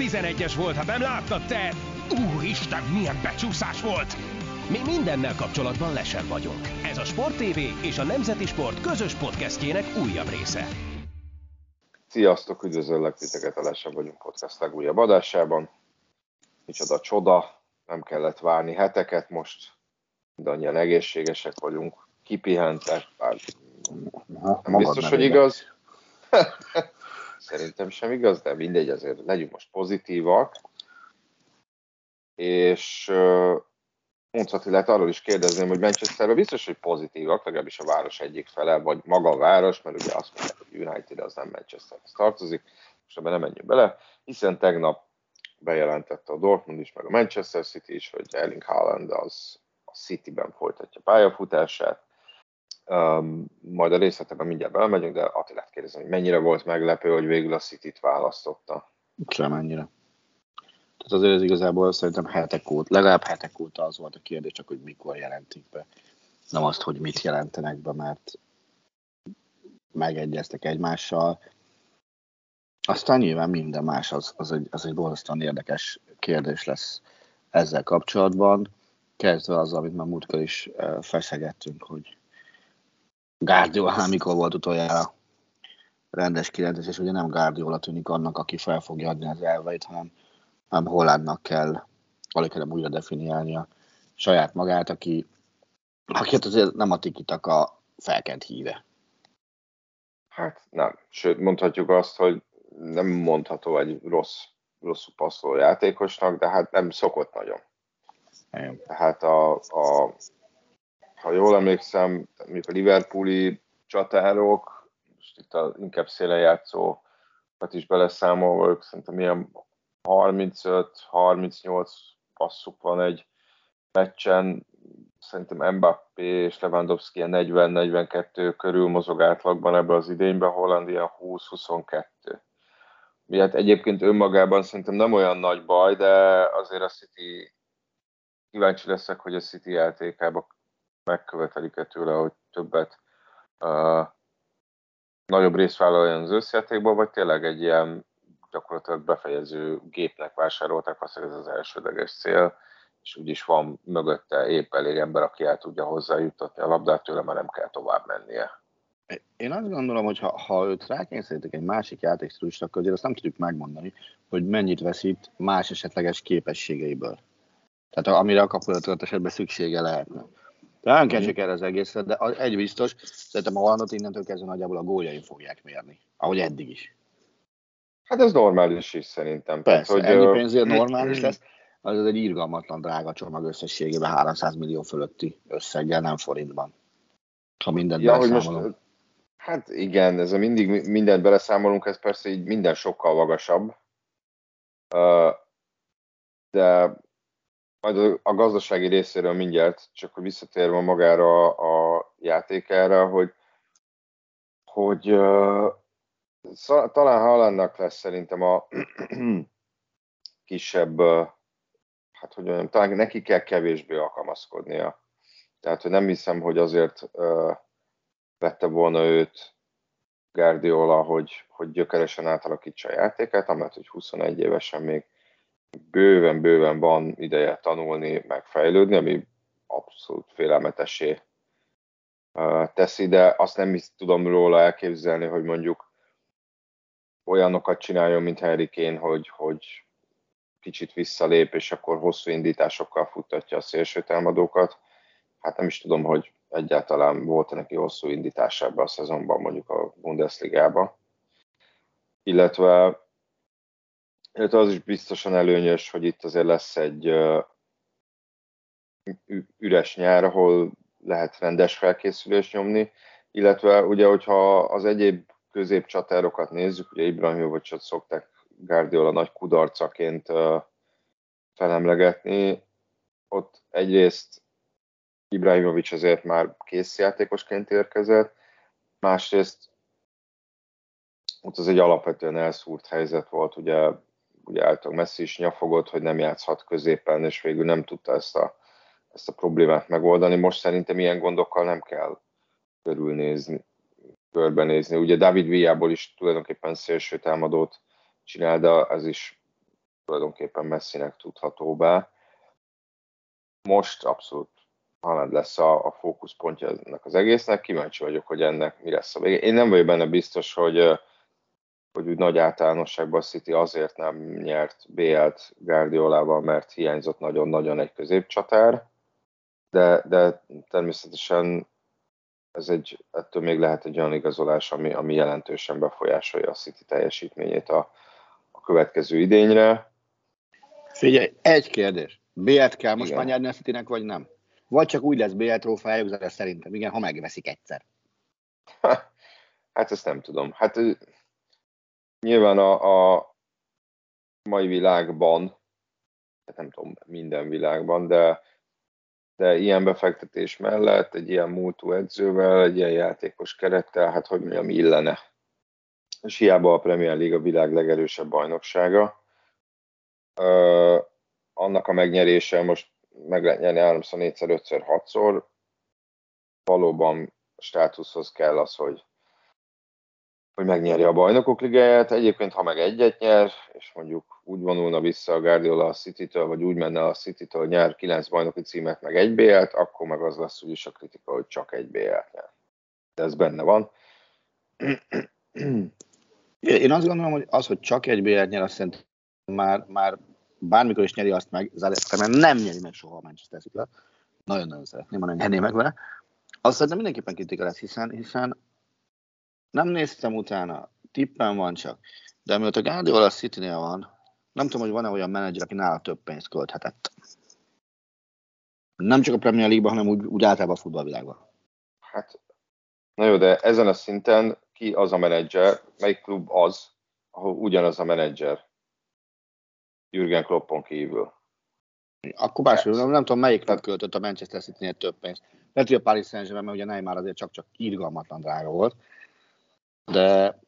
11-es volt, ha nem láttad te! Úristen, milyen becsúszás volt! Mi mindennel kapcsolatban lesen vagyunk. Ez a Sport TV és a Nemzeti Sport közös podcastjének újabb része. Sziasztok, üdvözöllek titeket a Lesen vagyunk podcast legújabb adásában. Micsoda csoda, nem kellett várni heteket, most mindannyian egészségesek vagyunk, kipihentek, bár nem biztos, hogy igaz. Szerintem sem igaz, de mindegy, azért legyünk most pozitívak. És mondhatni lehet arról is kérdezném, hogy Manchesterben biztos, hogy pozitívak, legalábbis a város egyik fele, vagy maga a város, mert ugye azt mondják, hogy United az nem Manchesterhez tartozik, most ebben nem menjünk bele, hiszen tegnap bejelentette a Dortmund is, meg a Manchester City is, hogy Erling Haaland az a Cityben folytatja pályafutását. Um, majd a részletekben mindjárt belemegyünk, de Attilát kérdezem, hogy mennyire volt meglepő, hogy végül a City-t választotta? Semennyire. Tehát azért ez igazából szerintem hetek óta, legalább hetek óta az volt a kérdés, csak hogy mikor jelentik be. Nem azt, hogy mit jelentenek be, mert megegyeztek egymással. Aztán nyilván minden más, az, az egy, az egy borzasztóan érdekes kérdés lesz ezzel kapcsolatban. Kezdve az, amit már múltkor is feszegettünk, hogy Guardiola mikor volt utoljára rendes 9 és ugye nem Guardiola tűnik annak, aki fel fogja adni az elveit, hanem hanem Hollandnak kell alig kellene újra definiálni a saját magát, aki, aki hát azért nem a tikitak a felkent híve. Hát nem, sőt mondhatjuk azt, hogy nem mondható egy rossz, rosszul passzoló játékosnak, de hát nem szokott nagyon. Igen. Tehát a, a, ha jól emlékszem, mondjuk a Liverpooli csatárok, most itt a inkább szélen játszókat is beleszámolva, ők szerintem milyen 35-38 passzuk van egy meccsen, szerintem Mbappé és Lewandowski 40-42 körül mozog átlagban ebbe az idényben, Hollandia 20-22. Miért egyébként önmagában szerintem nem olyan nagy baj, de azért a City kíváncsi leszek, hogy a City játékába megkövetelik-e tőle, hogy többet uh, nagyobb részt vállaljon az összjátékban, vagy tényleg egy ilyen gyakorlatilag befejező gépnek vásárolták, azt ez az elsődleges cél, és úgyis van mögötte épp elég ember, aki el tudja hozzájutatni a labdát, tőle már nem kell tovább mennie. Én azt gondolom, hogy ha, ha őt rákényszerítik egy másik játékstílusra, akkor azért azt nem tudjuk megmondani, hogy mennyit veszít más esetleges képességeiből. Tehát amire a kapulatot esetben szüksége lehetne. De nem kell erre az egészre, de egy biztos, szerintem a Hollandot innentől kezdve nagyjából a góljain fogják mérni, ahogy eddig is. Hát ez normális is szerintem. Persze, Tehát, hogy, ennyi pénzért normális lesz, az egy irgalmatlan drága csomag összességében 300 millió fölötti összeggel, nem forintban. Ha mindent ja, hogy most, Hát igen, ez a mindig mindent beleszámolunk, ez persze így minden sokkal magasabb. De majd a gazdasági részéről mindjárt, csak hogy visszatérve magára a játékára, hogy, hogy talán Hallandnak lesz szerintem a kisebb, hát hogy mondjam, talán neki kell kevésbé alkalmazkodnia. Tehát, hogy nem hiszem, hogy azért uh, vette volna őt Guardiola, hogy, hogy gyökeresen átalakítsa a játékát, amellett, hogy 21 évesen még bőven-bőven van ideje tanulni, megfejlődni, ami abszolút félelmetesé teszi, de azt nem is tudom róla elképzelni, hogy mondjuk olyanokat csináljon, mint Harry Kane, hogy, hogy kicsit visszalép, és akkor hosszú indításokkal futtatja a szélső támadókat. Hát nem is tudom, hogy egyáltalán volt neki hosszú indítás ebben a szezonban, mondjuk a Bundesligába. Illetve, illetve az is biztosan előnyös, hogy itt azért lesz egy üres nyár, ahol lehet rendes felkészülés nyomni, illetve ugye, hogyha az egyéb középcsatárokat nézzük, ugye Ibrahimovicsot szokták Guardiola nagy kudarcaként felemlegetni, ott egyrészt Ibrahimovic azért már kész játékosként érkezett, másrészt ott az egy alapvetően elszúrt helyzet volt, ugye, ugye által Messi is nyafogott, hogy nem játszhat középen, és végül nem tudta ezt a, ezt a problémát megoldani. Most szerintem ilyen gondokkal nem kell körülnézni, körbenézni. Ugye David Villából is tulajdonképpen szélső támadót csinál, de ez is tulajdonképpen messzinek tudható be. Most abszolút Haaland lesz a, a fókuszpontja ennek az egésznek, kíváncsi vagyok, hogy ennek mi lesz a vége. Én nem vagyok benne biztos, hogy, hogy úgy nagy általánosságban a City azért nem nyert BL-t Guardiolával, mert hiányzott nagyon-nagyon egy középcsatár, de, de természetesen ez egy, ettől még lehet egy olyan igazolás, ami, ami jelentősen befolyásolja a City teljesítményét a, a következő idényre. Figyelj, egy kérdés. BL-t kell most már nyerni a Citynek, vagy nem? Vagy csak úgy lesz BL trófájuk, szerintem igen, ha megveszik egyszer. Hát ezt nem tudom. Hát nyilván a, a mai világban, hát nem tudom, minden világban, de, de ilyen befektetés mellett, egy ilyen múltú edzővel, egy ilyen játékos kerettel, hát hogy mondjam, illene. És hiába a Premier League a világ legerősebb bajnoksága. Ö, annak a megnyerése most meg lehet nyerni 3-szor, 4-szer, 5-ször, 6-szor. Valóban státuszhoz kell az, hogy hogy megnyeri a bajnokok ligáját. Egyébként, ha meg egyet nyer, és mondjuk úgy vonulna vissza a Guardiola a City-től, vagy úgy menne a City-től, nyer 9 bajnoki címet, meg egy BL-t, akkor meg az lesz úgyis a kritika, hogy csak egy BL-t nyer. De ez benne van. Én azt gondolom, hogy az, hogy csak egy BL-t nyer, azt szerintem már, már bármikor is nyeri azt meg, mert nem nyeri meg soha a Manchester City. Nagyon-nagyon szeretném, ha nyerné meg vele. Azt szerintem mindenképpen kritika lesz, hiszen, hiszen nem néztem utána, tippen van csak. De mióta Guardiola a city van, nem tudom, hogy van-e olyan menedzser, aki nála több pénzt költhetett. Nem csak a Premier League-ban, hanem úgy, úgy általában a futballvilágban. Hát, na jó, de ezen a szinten ki az a menedzser, melyik klub az, ahol ugyanaz a menedzser? Jürgen Kloppon kívül. Akkor másról, nem, nem tudom, melyik klub költött a Manchester City-nél több pénzt. Lehet, hogy a Paris Saint-Germain, mert ugye Neymar azért csak-csak irgalmatlan drága volt de,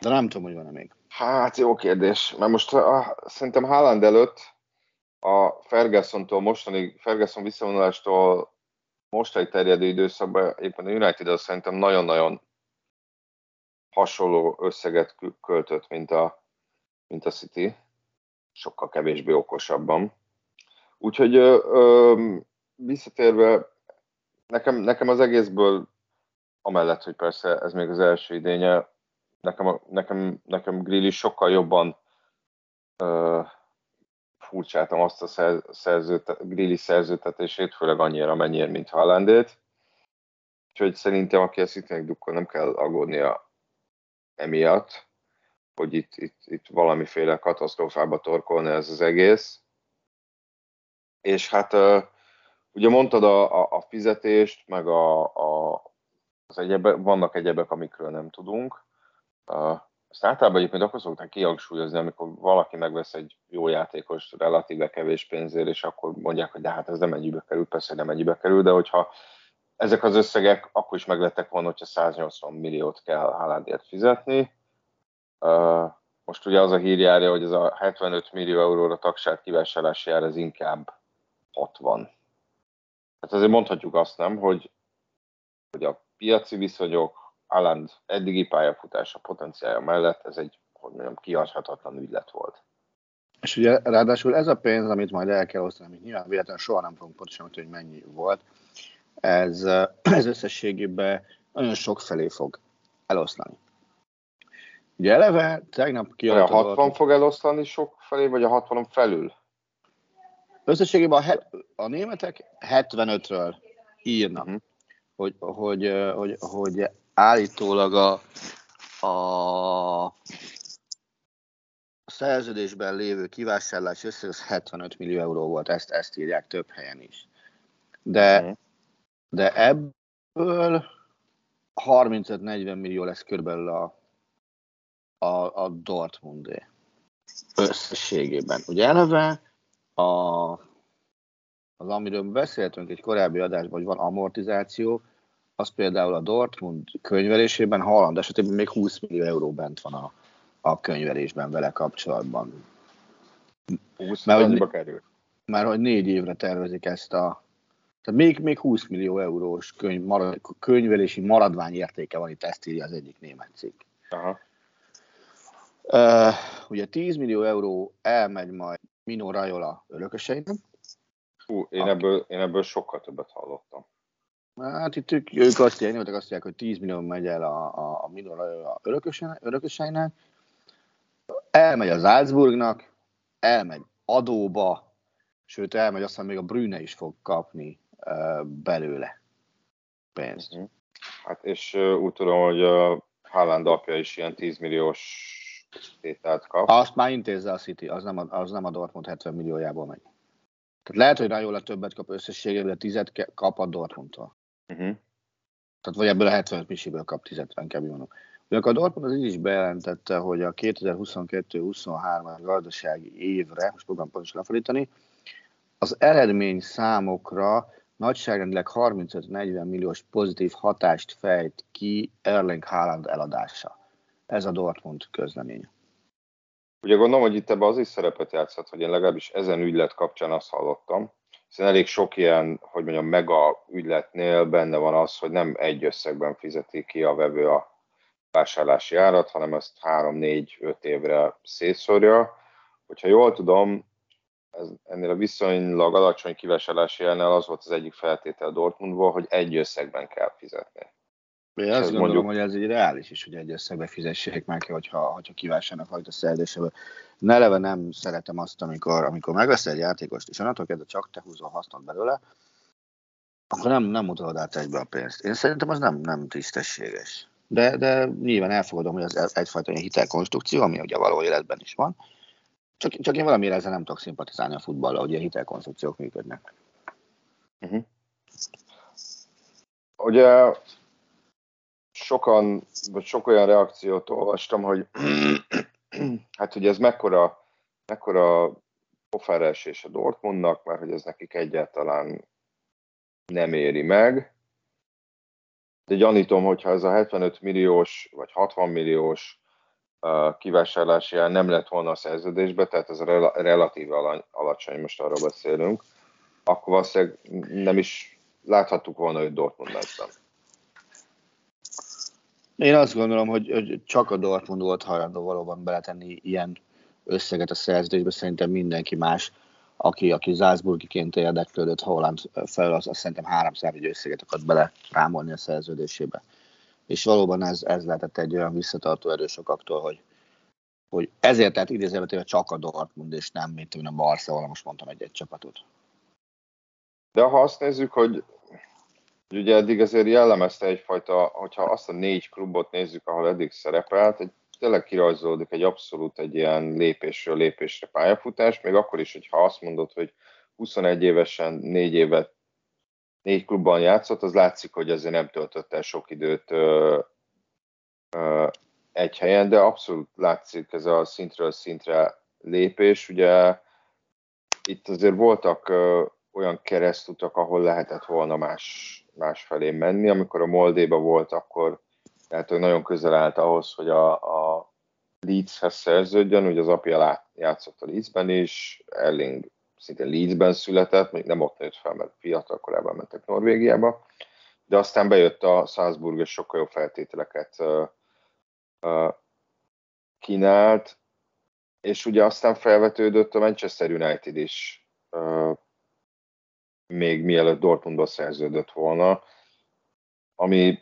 de nem tudom, hogy van-e még. Hát jó kérdés, mert most a, szerintem Haaland előtt a Ferguson-tól mostani, Ferguson visszavonulástól mostani terjedő időszakban éppen a United az szerintem nagyon-nagyon hasonló összeget költött, mint a, mint a City, sokkal kevésbé okosabban. Úgyhogy ö, ö, visszatérve, nekem, nekem az egészből amellett, hogy persze ez még az első idénye, nekem, nekem, nekem Grilli sokkal jobban uh, furcsáltam azt a szer, szerzőt, Grilli szerzőtetését, főleg annyira mennyire, mint Hallandét. Úgyhogy szerintem, aki a Citynek dukkol, nem kell aggódnia emiatt, hogy itt, itt, itt valamiféle katasztrófába torkolna ez az egész. És hát uh, ugye mondtad a, a, a fizetést, meg a, a, az egyebe, vannak egyebek, amikről nem tudunk. Ezt általában egyébként akkor szokták kihangsúlyozni, amikor valaki megvesz egy jó játékos relatíve kevés pénzért, és akkor mondják, hogy de hát ez nem ennyibe kerül, persze nem ennyibe kerül, de hogyha ezek az összegek akkor is meglettek volna, hogyha 180 milliót kell Haalandért fizetni. Most ugye az a hír járja, hogy ez a 75 millió euróra tagság kivásárlási jár, ez inkább 60. Hát azért mondhatjuk azt nem, hogy, hogy a piaci viszonyok, Aland eddigi pályafutása potenciája mellett ez egy, hogy mondjam, kiadhatatlan ügylet volt. És ugye ráadásul ez a pénz, amit majd el kell osztani, amit nyilván véletlenül soha nem fogunk pontosan hogy mennyi volt, ez, ez összességében nagyon sok felé fog eloszlani. Ugye eleve tegnap kiadott... A 60 fog eloszlani sok felé, vagy a 60 felül? Összességében a, he- a németek 75-ről írnak. Uh-huh hogy, hogy, hogy, hogy állítólag a, a szerződésben lévő kivásárlás összeg az 75 millió euró volt, ezt, ezt írják több helyen is. De, uh-huh. de ebből 35-40 millió lesz körülbelül a, a, a Dortmundé összességében. Ugye eleve a az, amiről beszéltünk egy korábbi adásban, hogy van amortizáció, az például a Dortmund könyvelésében Haaland esetében még 20 millió euró bent van a, a könyvelésben vele kapcsolatban. 20 mert, hogy, kerül. Mert hogy négy évre tervezik ezt a tehát még, még 20 millió eurós könyv, marad, könyvelési maradvány értéke van, itt ezt írja az egyik német cikk. Aha. Uh, ugye 10 millió euró elmegy majd Mino Raiola örököseinek. Hú, én ebből, én ebből sokkal többet hallottam. Hát itt ők, ők azt mondják, azt mondják, hogy 10 millió megy el a, a, a Mino Raiola örököseinek, elmegy az Salzburgnak, elmegy adóba, sőt elmegy, aztán még a Brüne is fog kapni uh, belőle pénzt. Uh-huh. Hát és uh, úgy tudom, hogy a Haaland apja is ilyen 10 milliós tételt kap. Azt már intézze a City, az nem a, az nem a Dortmund 70 milliójából megy. Tehát lehet, hogy Raiola többet kap összességében, de 10 kap a Dortmundtól. Uh-huh. Tehát vagy ebből a 75 misiből kap 10 inkább mondom. Ugyanakkor a Dortmund az így is bejelentette, hogy a 2022-23 gazdasági évre, most próbálom pontosan lefordítani, az eredmény számokra nagyságrendileg 35-40 milliós pozitív hatást fejt ki Erling Haaland eladása. Ez a Dortmund közleménye. Ugye gondolom, hogy itt ebbe az is szerepet játszhat, hogy én legalábbis ezen ügylet kapcsán azt hallottam, hiszen elég sok ilyen, hogy mondjam, mega ügyletnél benne van az, hogy nem egy összegben fizeti ki a vevő a vásárlási árat, hanem ezt 3-4-5 évre szétszórja. Hogyha jól tudom, ez, ennél a viszonylag alacsony kivásárlási árnál az volt az egyik feltétel Dortmundból, hogy egy összegben kell fizetni. Én azt gondolom, mondjuk... hogy ez egy reális is, hogy egy összegbe fizessék meg, hogyha, hogyha kívánsanak valamit a szerződéseből. Neleve nem szeretem azt, amikor, amikor megveszel egy játékost, és onnantól kezdve csak te húzol hasznot belőle, akkor nem, nem utalod át egybe a pénzt. Én szerintem az nem, nem tisztességes. De, de nyilván elfogadom, hogy az egyfajta ilyen hitelkonstrukció, ami ugye a való életben is van. Csak, csak én valamire ezzel nem tudok szimpatizálni a futballal, hogy a hitelkonstrukciók működnek. Uh-huh. Ugye sokan, vagy sok olyan reakciót olvastam, hogy hát ugye ez mekkora, mekkora pofáresés a Dortmundnak, mert hogy ez nekik egyáltalán nem éri meg. De gyanítom, hogyha ez a 75 milliós vagy 60 milliós uh, kivásárlási ár nem lett volna a szerződésbe, tehát ez relatív alacsony, most arról beszélünk, akkor valószínűleg nem is láthattuk volna, hogy Dortmund benne. Én azt gondolom, hogy, hogy csak a Dortmund volt hajlandó valóban beletenni ilyen összeget a szerződésbe, szerintem mindenki más, aki, aki Salzburgiként érdeklődött Holland fel, az, az szerintem háromszár egy összeget akart bele rámolni a szerződésébe. És valóban ez, ez lehetett egy olyan visszatartó erő sokaktól, hogy, hogy ezért tehát idézővetően csak a Dortmund, és nem, mint a Barcelona, most mondtam egy-egy csapatot. De ha azt nézzük, hogy Ugye eddig azért jellemezte egyfajta, hogyha azt a négy klubot nézzük, ahol eddig szerepelt, egy, tényleg kirajzolódik egy abszolút egy ilyen lépésről lépésre pályafutás, még akkor is, hogyha azt mondod, hogy 21 évesen négy évet négy klubban játszott, az látszik, hogy azért nem töltött el sok időt ö, ö, egy helyen, de abszolút látszik ez a szintről szintre lépés. Ugye itt azért voltak ö, olyan keresztutak, ahol lehetett volna más másfelé menni. Amikor a Moldéba volt, akkor tehát hogy nagyon közel állt ahhoz, hogy a, a Leedshez szerződjön, ugye az apja játszott a Leedsben is, Erling szinte Leedsben született, még nem ott nőtt fel, mert fiatal korában mentek Norvégiába, de aztán bejött a Salzburg, és sokkal jobb feltételeket uh, uh, kínált, és ugye aztán felvetődött a Manchester United is uh, még mielőtt Dortmundba szerződött volna. Ami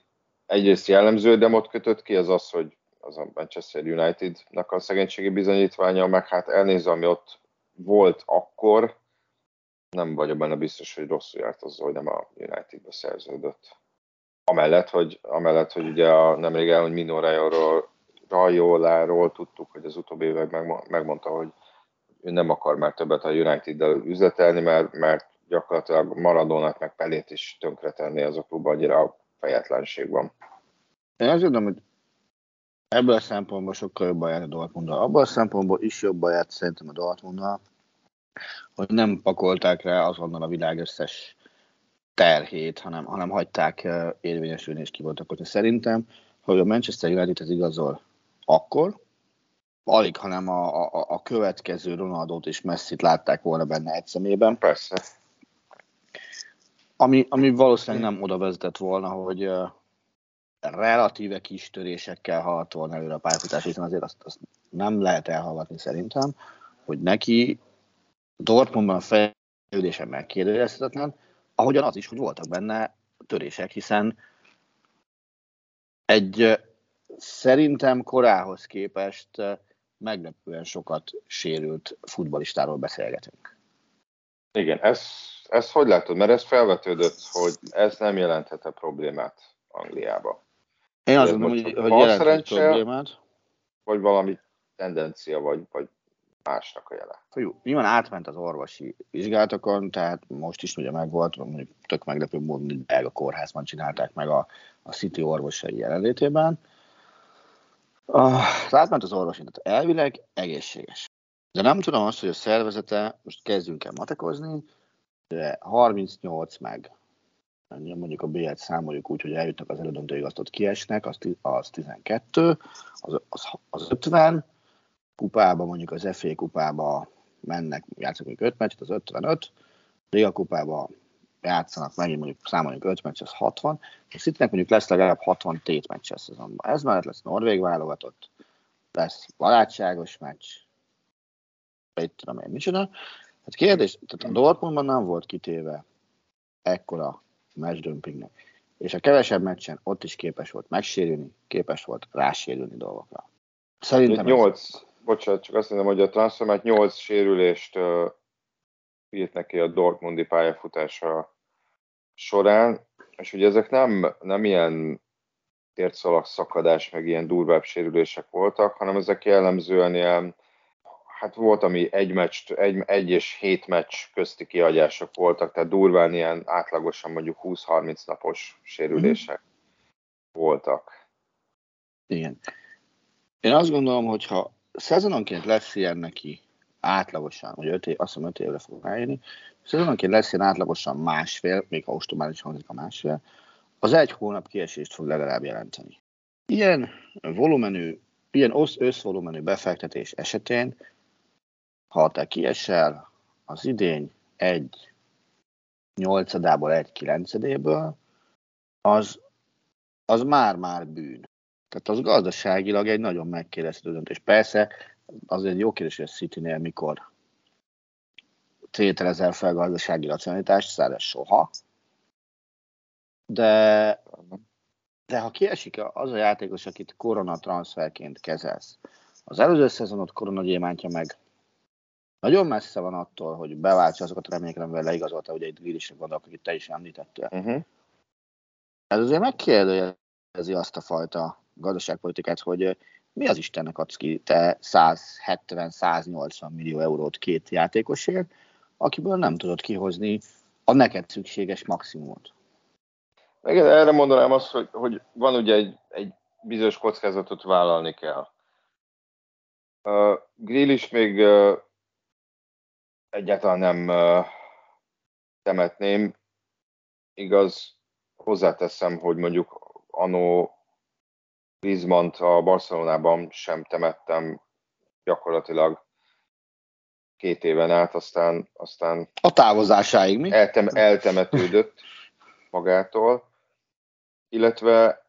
egyrészt jellemző demot kötött ki, az az, hogy az a Manchester United-nak a szegénységi bizonyítványa, meg hát elnézve, ami ott volt akkor, nem vagyok benne biztos, hogy rosszul járt az, hogy nem a United-be szerződött. Amellett, hogy, amellett, hogy ugye a, nemrég el, hogy Mino Rajoláról tudtuk, hogy az utóbbi években megmondta, hogy ő nem akar már többet a United-del üzletelni, mert, mert gyakorlatilag Maradonát meg Pelét is tönkretenni az a klub, annyira a fejetlenség van. Én azt gondolom, hogy ebből a szempontból sokkal jobban járt a dortmund Abban a szempontból is jobban járt szerintem a dortmund hogy nem pakolták rá azonnal a világ összes terhét, hanem, hanem hagyták érvényesülni és kivoltakodni. Szerintem, hogy a Manchester United ez igazol akkor, alig, hanem a, a, a következő Ronaldot és Messi-t látták volna benne egy szemében. Persze. Ami, ami valószínűleg nem oda vezetett volna, hogy relatíve kis törésekkel halt volna előre a pályafutás, hiszen azért azt, azt nem lehet elhallgatni szerintem, hogy neki Dortmundban a fejlődése megkérdezhetetlen, ahogyan az is, hogy voltak benne törések, hiszen egy szerintem korához képest meglepően sokat sérült futbalistáról beszélgetünk. Igen, ez, ez hogy látod? Mert ez felvetődött, hogy ez nem jelenthet a problémát Angliába. Én azt gondolom, hogy, hogy jelenthet problémát. Vagy valami tendencia, vagy, vagy másnak a jele. Jó, nyilván átment az orvosi vizsgálatokon, tehát most is ugye megvolt, mondjuk tök meglepő módon, hogy belga kórházban csinálták meg a, a City orvosai jelenlétében. Az átment az orvosi, tehát elvileg egészséges. De nem tudom azt, hogy a szervezete, most kezdjünk el matekozni, de 38 meg. Mondjuk a B-et számoljuk úgy, hogy eljutnak az elődöntőig, azt ott kiesnek, az, az 12, az, az, az 50, kupába, mondjuk az FA kupába mennek, játszanak 5 meccset, az 55, Liga kupába játszanak megint mondjuk számoljunk 5 meccs, az 60, és itt mondjuk lesz legalább 60 tét meccs a szezonban. Ez mellett lesz Norvég válogatott, lesz barátságos meccs, itt tudom én micsoda. Hát kérdés, tehát a Dortmundban nem volt kitéve ekkora matchdömpingnek. És a kevesebb meccsen ott is képes volt megsérülni, képes volt rásérülni dolgokra. Szerintem 8, ez... bocsánat, csak azt mondom, hogy a transformát 8 sérülést uh, írt neki a Dortmundi pályafutása során, és ugye ezek nem, nem ilyen tértszalag szakadás, meg ilyen durvább sérülések voltak, hanem ezek jellemzően ilyen hát volt, ami egy, meccs, egy, egy és hét meccs közti kiadások voltak, tehát durván ilyen átlagosan mondjuk 20-30 napos sérülések mm. voltak. Igen. Én azt gondolom, hogy ha szezononként lesz ilyen neki átlagosan, vagy öt év, azt hiszem öt évre fog rájönni, szezononként lesz ilyen átlagosan másfél, még ha ostobán is hangzik a másfél, az egy hónap kiesést fog legalább jelenteni. Ilyen volumenű, ilyen összvolumenű befektetés esetén ha te kiesel az idény egy nyolcadából, egy kilencedéből, az, az már-már bűn. Tehát az gazdaságilag egy nagyon megkérdezhető döntés. Persze, az egy jó kérdés, hogy a City-nél mikor tételezel fel gazdasági racionalitást, szállás soha. De, de ha kiesik az a játékos, akit korona transferként kezelsz, az előző szezonot koronagyémántja meg nagyon messze van attól, hogy beváltsa azokat a reményeket, amivel leigazolta, ugye egy Grealishre gondolok, akit te is említettél. Uh-huh. Ez azért megkérdezi azt a fajta gazdaságpolitikát, hogy mi az Istennek adsz ki te 170-180 millió eurót két játékosért, akiből nem tudod kihozni a neked szükséges maximumot. Igen, erre mondanám azt, hogy, hogy van ugye egy, egy bizonyos kockázatot vállalni kell. Uh, Grill is még uh, egyáltalán nem uh, temetném. Igaz, hozzáteszem, hogy mondjuk Anó Griezmann-t a Barcelonában sem temettem gyakorlatilag két éven át, aztán, aztán a távozásáig mi? Eltem, eltemetődött magától, illetve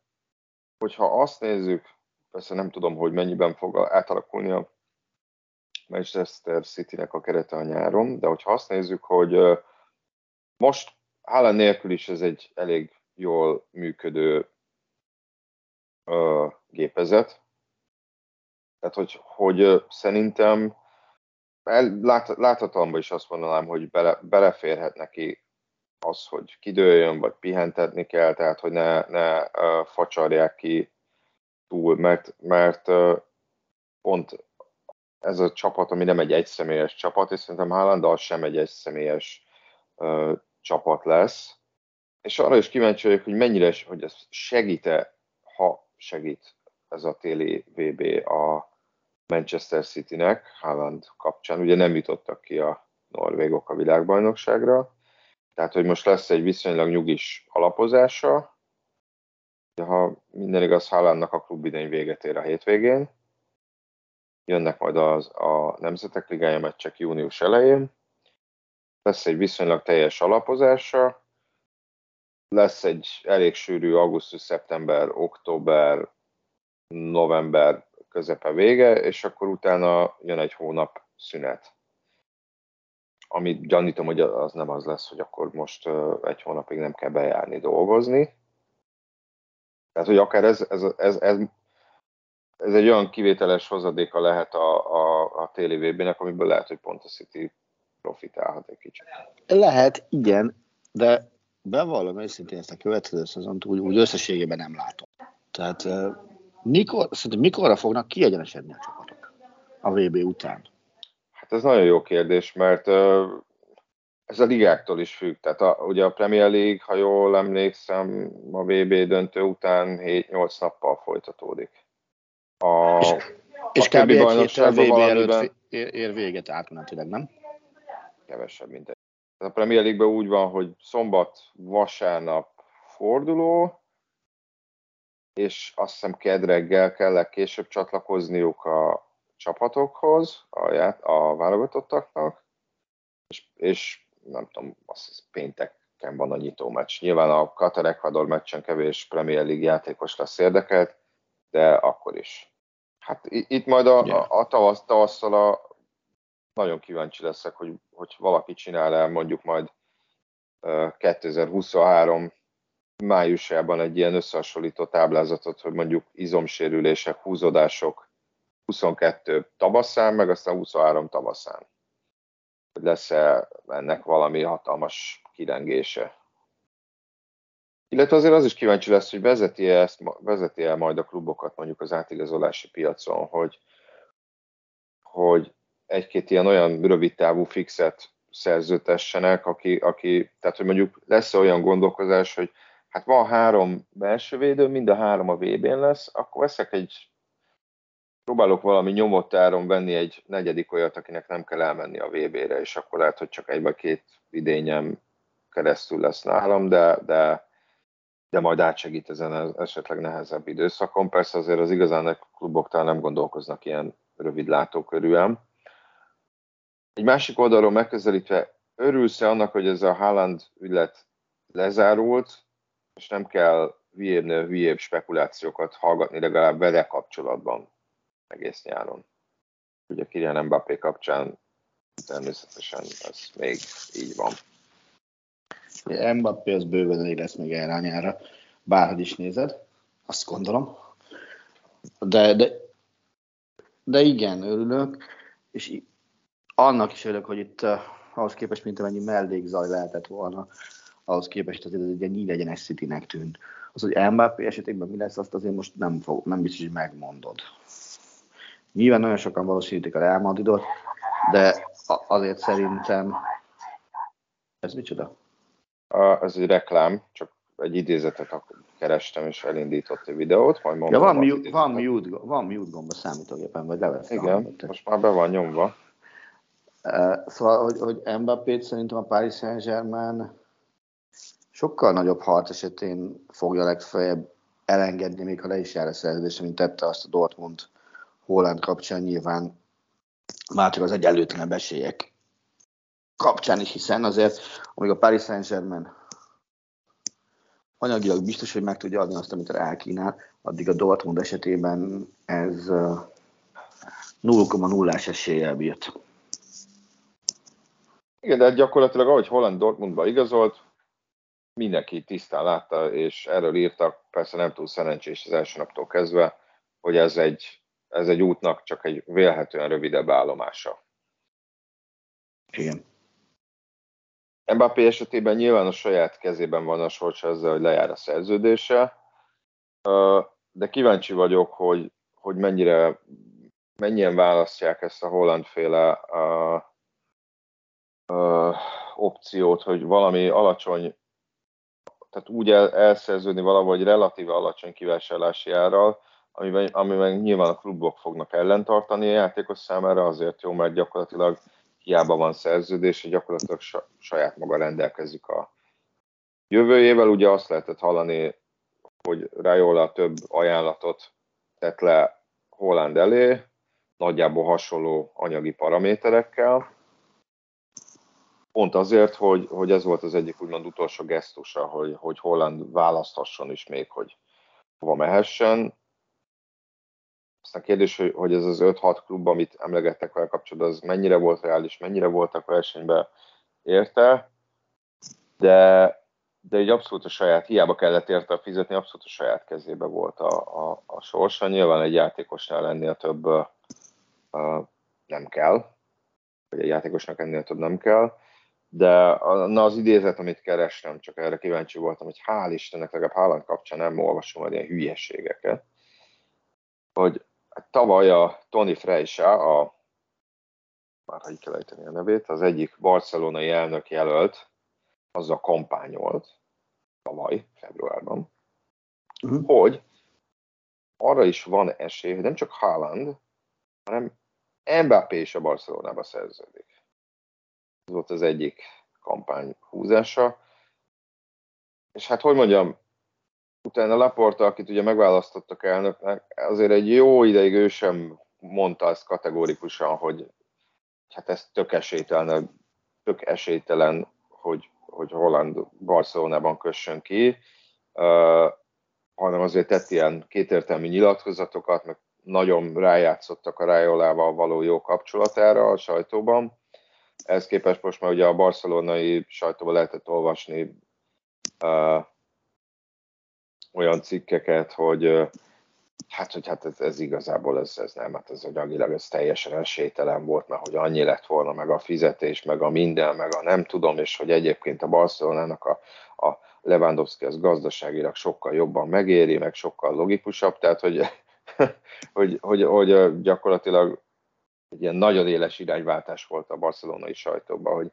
hogyha azt nézzük, persze nem tudom, hogy mennyiben fog átalakulni a Manchester City-nek a kerete a nyáron, de hogyha azt nézzük, hogy most Haaland nélkül is ez egy elég jól működő uh, gépezet. Tehát, hogy, hogy szerintem lát, láthatalomban is azt mondanám, hogy bele, beleférhet neki az, hogy kidőljön, vagy pihentetni kell, tehát hogy ne, ne uh, facsarják ki túl, mert, mert uh, pont ez a csapat, ami nem egy egyszemélyes csapat, és szerintem Haaland az sem egy egyszemélyes uh, csapat lesz. És arra is kíváncsi vagyok, hogy mennyire, hogy ez segít-e, ha segít ez a téli VB a Manchester City-nek, Haaland kapcsán. Ugye nem jutottak ki a norvégok a világbajnokságra, tehát hogy most lesz egy viszonylag nyugis alapozása, de ha minden igaz, Haalandnak a klub idény véget ér a hétvégén, jönnek majd az, a Nemzetek Ligája meccsek június elején, lesz egy viszonylag teljes alapozása, lesz egy elég sűrű augusztus, szeptember, október, november közepe vége, és akkor utána jön egy hónap szünet. Amit gyanítom, hogy az nem az lesz, hogy akkor most egy hónapig nem kell bejárni dolgozni. Tehát, hogy akár ez, ez, ez, ez, ez egy olyan kivételes hozadéka lehet a, a, a téli VB-nek, amiből lehet, hogy pont a City profitálhat egy kicsit. Lehet, igen, de bevallom őszintén ezt a következő szezont úgy, úgy összességében nem látom. Tehát mikor, szerintem mikorra fognak kiegyenesedni a csapatok a VB után? Hát ez nagyon jó kérdés, mert ez a ligáktól is függ. Tehát a, ugye a Premier League, ha jól emlékszem, a VB döntő után 7-8 nappal folytatódik. A, és, és kb. egy héttel a VB előtt ér, ér véget átmenetileg, nem? Kevesebb, mint egy. A Premier League-ben úgy van, hogy szombat, vasárnap forduló, és azt hiszem kedreggel kell később csatlakozniuk a csapatokhoz, a, a válogatottaknak, és, és nem tudom, azt hiszem, pénteken van a nyitó meccs. Nyilván a Qatar Ecuador meccsen kevés Premier League játékos lesz érdekelt, de akkor is. Hát itt majd a, yeah. a, a tavasz, tavasszal a, nagyon kíváncsi leszek, hogy, hogy valaki csinál el mondjuk majd 2023 májusában egy ilyen összehasonlító táblázatot, hogy mondjuk izomsérülések, húzódások 22 tavaszán, meg aztán 23 tavaszán. Lesz-e ennek valami hatalmas kirengése. Illetve azért az is kíváncsi lesz, hogy vezeti -e ezt, vezeti -e majd a klubokat mondjuk az átigazolási piacon, hogy, hogy egy-két ilyen olyan rövid távú fixet szerzőtessenek, aki, aki, tehát hogy mondjuk lesz olyan gondolkozás, hogy hát van három belső védő, mind a három a VB-n lesz, akkor veszek egy, próbálok valami nyomott áron venni egy negyedik olyat, akinek nem kell elmenni a VB-re, és akkor lehet, hogy csak egy vagy két idényem keresztül lesz nálam, de, de, de majd átsegít ezen esetleg nehezebb időszakon. Persze azért az igazán kluboktól nem gondolkoznak ilyen rövid látókörűen. Egy másik oldalról megközelítve, örülsz-e annak, hogy ez a Haaland ügylet lezárult, és nem kell hülyébbnél hülyébb spekulációkat hallgatni legalább vele kapcsolatban egész nyáron. Ugye Kylian Mbappé kapcsán természetesen ez még így van. Mbappé az bőven elég lesz még erre a bárhogy is nézed, azt gondolom. De, de, de igen, örülök, és annak is örülök, hogy itt uh, ahhoz képest, mint amennyi mellékzaj lehetett volna, ahhoz képest azért egy ilyen egyenes City-nek tűnt. Az, hogy Mbappé esetében mi lesz, azt azért most nem, fog, nem biztos, hogy megmondod. Nyilván nagyon sokan valószínűtik a Real Madridot, de azért szerintem... Ez micsoda? Ez egy reklám, csak egy idézetet kerestem, és elindított egy videót, majd mondom. Ja, van, mute, van, mute, van mute gomb a számítógépen, vagy leveszem. Igen, most már be van nyomva. Uh, szóval, hogy, hogy Mbappé-t szerintem a Paris Saint-Germain sokkal nagyobb harc esetén fogja legfeljebb elengedni, még ha le is jár a szerződés, mint tette azt a Dortmund Holland kapcsán nyilván már csak az egyenlőtlenebb esélyek kapcsán is, hiszen azért, amíg a Paris Saint-Germain anyagilag biztos, hogy meg tudja adni azt, amit elkínál, addig a Dortmund esetében ez 0,0-ás eséllyel bírt. Igen, de gyakorlatilag ahogy Holland Dortmundba igazolt, mindenki tisztán látta, és erről írtak, persze nem túl szerencsés az első naptól kezdve, hogy ez egy, ez egy útnak csak egy vélhetően rövidebb állomása. Igen. Mbappé esetében nyilván a saját kezében van a sorsa ezzel, hogy lejár a szerződése, de kíváncsi vagyok, hogy, hogy mennyire, mennyien választják ezt a hollandféle opciót, hogy valami alacsony tehát úgy el, elszerződni valahogy relatíve alacsony kivásárlási árral, amiben, amiben nyilván a klubok fognak ellentartani a játékos számára, azért jó, mert gyakorlatilag hiába van szerződés, és gyakorlatilag saját maga rendelkezik a jövőjével. Ugye azt lehetett hallani, hogy Rajola több ajánlatot tett le Holland elé, nagyjából hasonló anyagi paraméterekkel, Pont azért, hogy, hogy ez volt az egyik úgymond utolsó gesztusa, hogy, hogy Holland választhasson is még, hogy hova mehessen. Aztán kérdés, hogy, hogy ez az 5-6 klub, amit emlegettek vele kapcsolatban, az mennyire volt reális, mennyire voltak versenyben érte, de, de egy abszolút a saját, hiába kellett érte fizetni, abszolút a saját kezébe volt a, a, a sorsa. Nyilván egy játékosnál lennél több uh, nem kell, vagy egy játékosnak ennél több nem kell, de na az idézet, amit kerestem, csak erre kíváncsi voltam, hogy hál' Istennek, legalább Haaland kapcsán nem olvasom majd ilyen hülyeségeket, hogy tavaly a Tony Freisa, a már ha így kell ejteni a nevét, az egyik barcelonai elnök jelölt, az a kampányolt tavaly, februárban, uh-huh. hogy arra is van esély, hogy nem csak Haaland, hanem Mbappé is a Barcelonába szerződik. Ez volt az egyik kampány húzása. És hát, hogy mondjam, utána Laporta, akit ugye megválasztottak elnöknek, azért egy jó ideig ő sem mondta ezt kategórikusan, hogy hát ez tök esélytelen, tök esélytelen hogy, hogy Holland Barcelonában kössön ki, uh, hanem azért tett ilyen kétértelmű nyilatkozatokat, meg nagyon rájátszottak a Rájolával való jó kapcsolatára a sajtóban. Ez képest most már ugye a barcelonai sajtóban lehetett olvasni uh, olyan cikkeket, hogy hát, hogy hát ez, ez igazából ez, ez nem, hát ez anyagilag ez teljesen esélytelen volt, mert hogy annyi lett volna, meg a fizetés, meg a minden, meg a nem tudom, és hogy egyébként a Barcelonának a, a Lewandowski az gazdaságilag sokkal jobban megéri, meg sokkal logikusabb, tehát hogy, hogy, hogy, hogy gyakorlatilag egy ilyen nagyon éles irányváltás volt a barcelonai sajtóban, hogy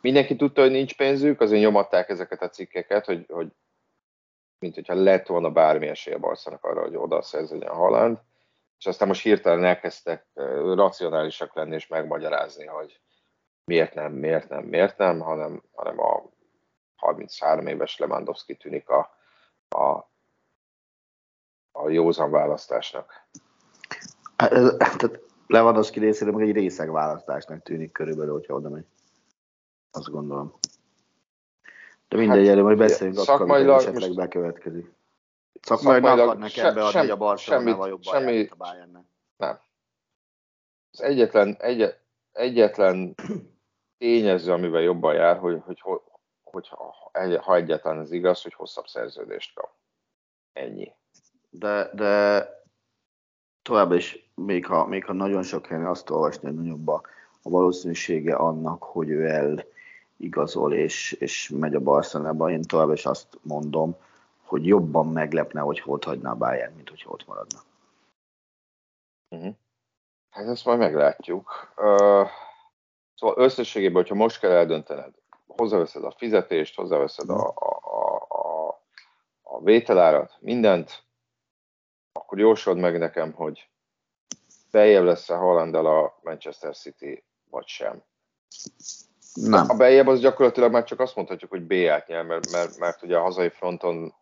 mindenki tudta, hogy nincs pénzük, azért nyomatták ezeket a cikkeket, hogy, hogy mint hogyha lett volna bármi esély a Barszának arra, hogy oda szerződjön a Haland, és aztán most hirtelen elkezdtek racionálisak lenni és megmagyarázni, hogy miért nem, miért nem, miért nem, hanem, hanem a 33 éves Lewandowski tűnik a, a, a józan választásnak. Hát, tehát Lewandowski részéről meg egy részeg választásnak tűnik körülbelül, hogyha oda megy. Azt gondolom. De mindegy, hát, erről majd beszéljünk akkor, amikor esetleg most... bekövetkezik. Szakmailag, szakmailag akarnak ebbe adni, hogy a Barcelonával jobban semmi, a Bayernnek. Nem. Az egyetlen, egy, egyetlen tényező, amivel jobban jár, hogy, hogy, hogy, hogy ha, ha egyetlen az igaz, hogy hosszabb szerződést kap. Ennyi. De, de tovább is, még ha, még ha nagyon sok helyen azt olvasni, hogy nagyobb a, a valószínűsége annak, hogy ő el igazol és, és megy a Barcelonába, én tovább is azt mondom, hogy jobban meglepne, hogy ott hagyná a Bayern, mint hogy ott maradna. Uh-huh. Hát ezt majd meglátjuk. Uh, szóval összességében, hogyha most kell eldöntened, hozzáveszed a fizetést, hozzáveszed a, a, a, a, vételárat, mindent, akkor jósold meg nekem, hogy beljebb lesz a Hollandal a Manchester City, vagy sem. Nem. A beljebb az gyakorlatilag már csak azt mondhatjuk, hogy B-át nyer, mert, mert, mert ugye a hazai fronton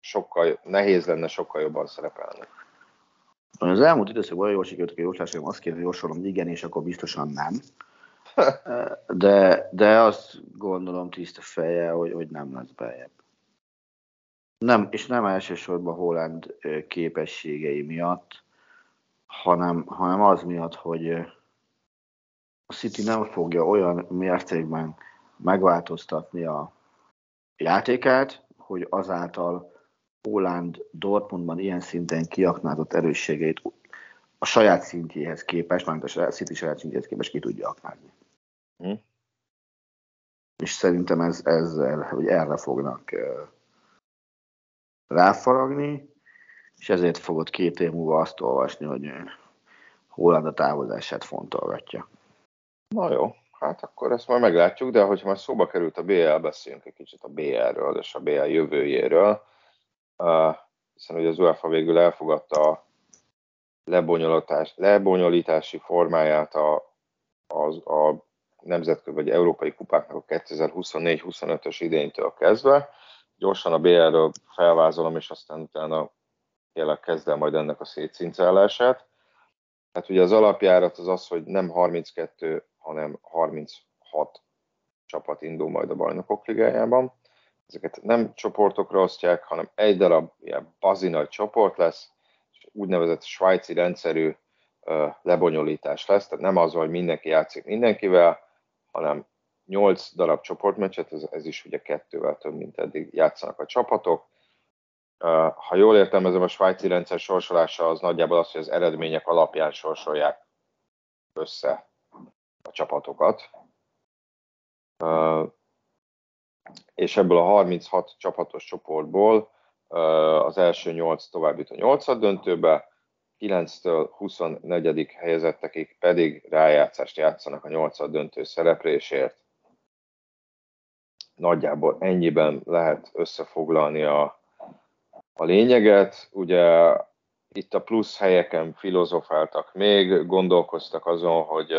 sokkal nehéz lenne sokkal jobban szerepelni. Az elmúlt időszakban jól sikerült a jóslásom, azt kéne jósolom, hogy igen, és akkor biztosan nem. De, de azt gondolom tiszta feje, hogy, hogy nem lesz beljebb. Nem, és nem elsősorban Holland képességei miatt, hanem, hanem az miatt, hogy a City nem fogja olyan mértékben megváltoztatni a játékát, hogy azáltal Holland Dortmundban ilyen szinten kiaknázott erősségeit a saját szintjéhez képest, mármint a City saját szintjéhez képest ki tudja aknázni. Hm. És szerintem ez, ezzel, hogy erre fognak ráfaragni, és ezért fogod két év múlva azt olvasni, hogy Holland a távozását fontolgatja. Na jó, hát akkor ezt már meglátjuk, de hogyha már szóba került a BL, beszéljünk egy kicsit a BL-ről és a BL jövőjéről, hiszen ugye az UEFA végül elfogadta a lebonyolítás, lebonyolítási formáját a, a, a nemzetközi vagy európai kupáknak a 2024-25-ös idénytől kezdve. Gyorsan a BL-ről felvázolom, és aztán utána tényleg kezd majd ennek a szétszincálását. Tehát ugye az alapjárat az az, hogy nem 32 hanem 36 csapat indul majd a bajnokok ligájában. Ezeket nem csoportokra osztják, hanem egy darab ilyen bazi nagy csoport lesz, és úgynevezett svájci rendszerű lebonyolítás lesz, tehát nem az, hogy mindenki játszik mindenkivel, hanem 8 darab csoportmeccset, ez, ez is ugye kettővel több, mint eddig játszanak a csapatok. Ha jól értelmezem, a svájci rendszer sorsolása az nagyjából az, hogy az eredmények alapján sorsolják össze a csapatokat. És ebből a 36 csapatos csoportból az első 8 tovább jut a 8 döntőbe, 9-től 24. helyezettekig pedig rájátszást játszanak a 8 döntő szereplésért. Nagyjából ennyiben lehet összefoglalni a, a lényeget. Ugye itt a plusz helyeken filozofáltak még, gondolkoztak azon, hogy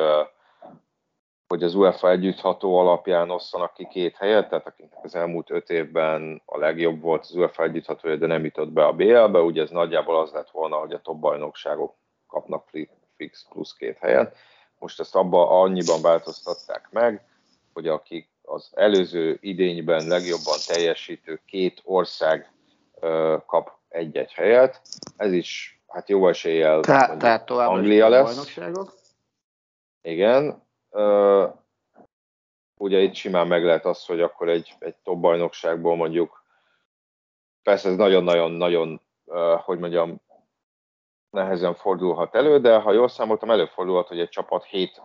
hogy az UEFA együttható alapján osszanak ki két helyet, tehát akinek az elmúlt öt évben a legjobb volt az UEFA együtthatója, de nem jutott be a BL-be, ugye ez nagyjából az lett volna, hogy a top bajnokságok kapnak fix plusz két helyet. Most ezt abba annyiban változtatták meg, hogy akik az előző idényben legjobban teljesítő két ország kap egy-egy helyet. Ez is hát jó eséllyel Te, tehát Anglia lesz. Igen, ugye itt simán meg lehet az, hogy akkor egy, egy top bajnokságból mondjuk, persze ez nagyon-nagyon-nagyon, hogy mondjam, nehezen fordulhat elő, de ha jól számoltam, előfordulhat, hogy egy csapat hét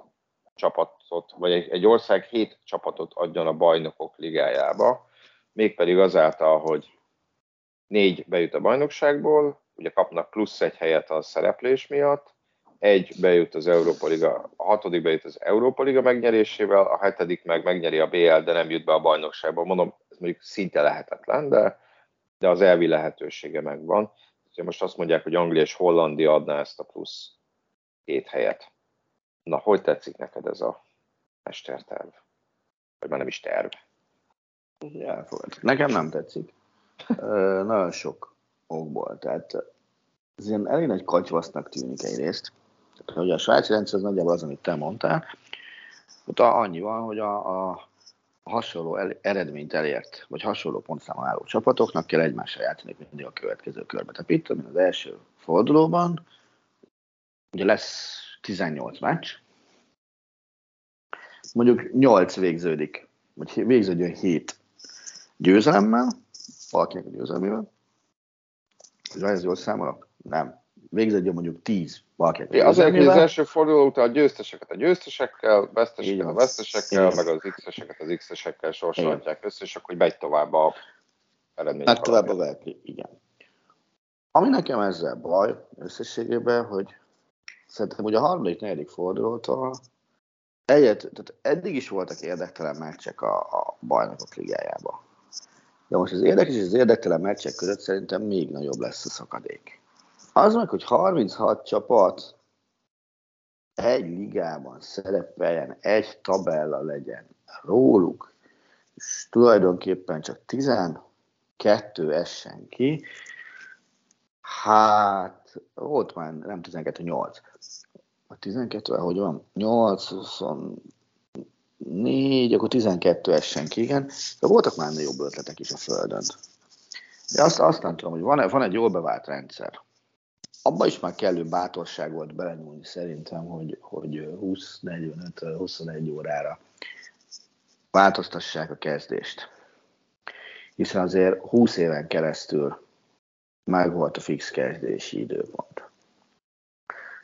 csapatot, vagy egy, egy ország hét csapatot adjon a bajnokok ligájába, mégpedig azáltal, hogy négy bejut a bajnokságból, ugye kapnak plusz egy helyet a szereplés miatt, egy bejut az Európa Liga, a hatodik bejut az Európa Liga megnyerésével, a hetedik meg megnyeri a BL, de nem jut be a bajnokságba. Mondom, ez mondjuk szinte lehetetlen, de, de az elvi lehetősége megvan. Úgyhogy most azt mondják, hogy Anglia és Hollandia adná ezt a plusz két helyet. Na, hogy tetszik neked ez a mesterterv? Vagy már nem is terv? Elfogad. Nekem nem tetszik. Ö, nagyon sok okból. Tehát ez ilyen elég nagy kacsvasznak tűnik egyrészt. Hogy a svájci rendszer az nagyjából az, amit te mondtál. Ott annyi van, hogy a, a hasonló el, eredményt elért, vagy hasonló pontszámon álló csapatoknak kell egymással játszani mindig a következő körbe. Tehát itt, az első fordulóban, ugye lesz 18 meccs, mondjuk 8 végződik, vagy végződjön 7 győzelemmel, valakinek a győzelmével, ez jól számolok? Nem végződjön mondjuk 10 valaki. Ja, azért, hogy az első forduló után a győzteseket a győztesekkel, veszteseket a vesztesekkel, meg az x-eseket az x-esekkel sorsolhatják össze, és akkor megy tovább a eredmény. Megy tovább a verkli, igen. Ami nekem ezzel baj összességében, hogy szerintem hogy a harmadik, negyedik fordulótól egyet, tehát eddig is voltak érdektelen meccsek a, a bajnokok ligájába. De most az érdekes és az érdektelen meccsek között szerintem még nagyobb lesz a szakadék. Az meg, hogy 36 csapat egy ligában szerepeljen, egy tabella legyen róluk, és tulajdonképpen csak 12 essen ki, hát volt már nem 12, 8. A 12, hogy van? 8, 24, akkor 12 essen ki, igen. De voltak már jobb ötletek is a Földön. De azt, azt nem tudom, hogy van, van egy jól bevált rendszer abban is már kellő bátorság volt belenyúlni szerintem, hogy, hogy 20-45-21 órára változtassák a kezdést. Hiszen azért 20 éven keresztül meg volt a fix kezdési időpont.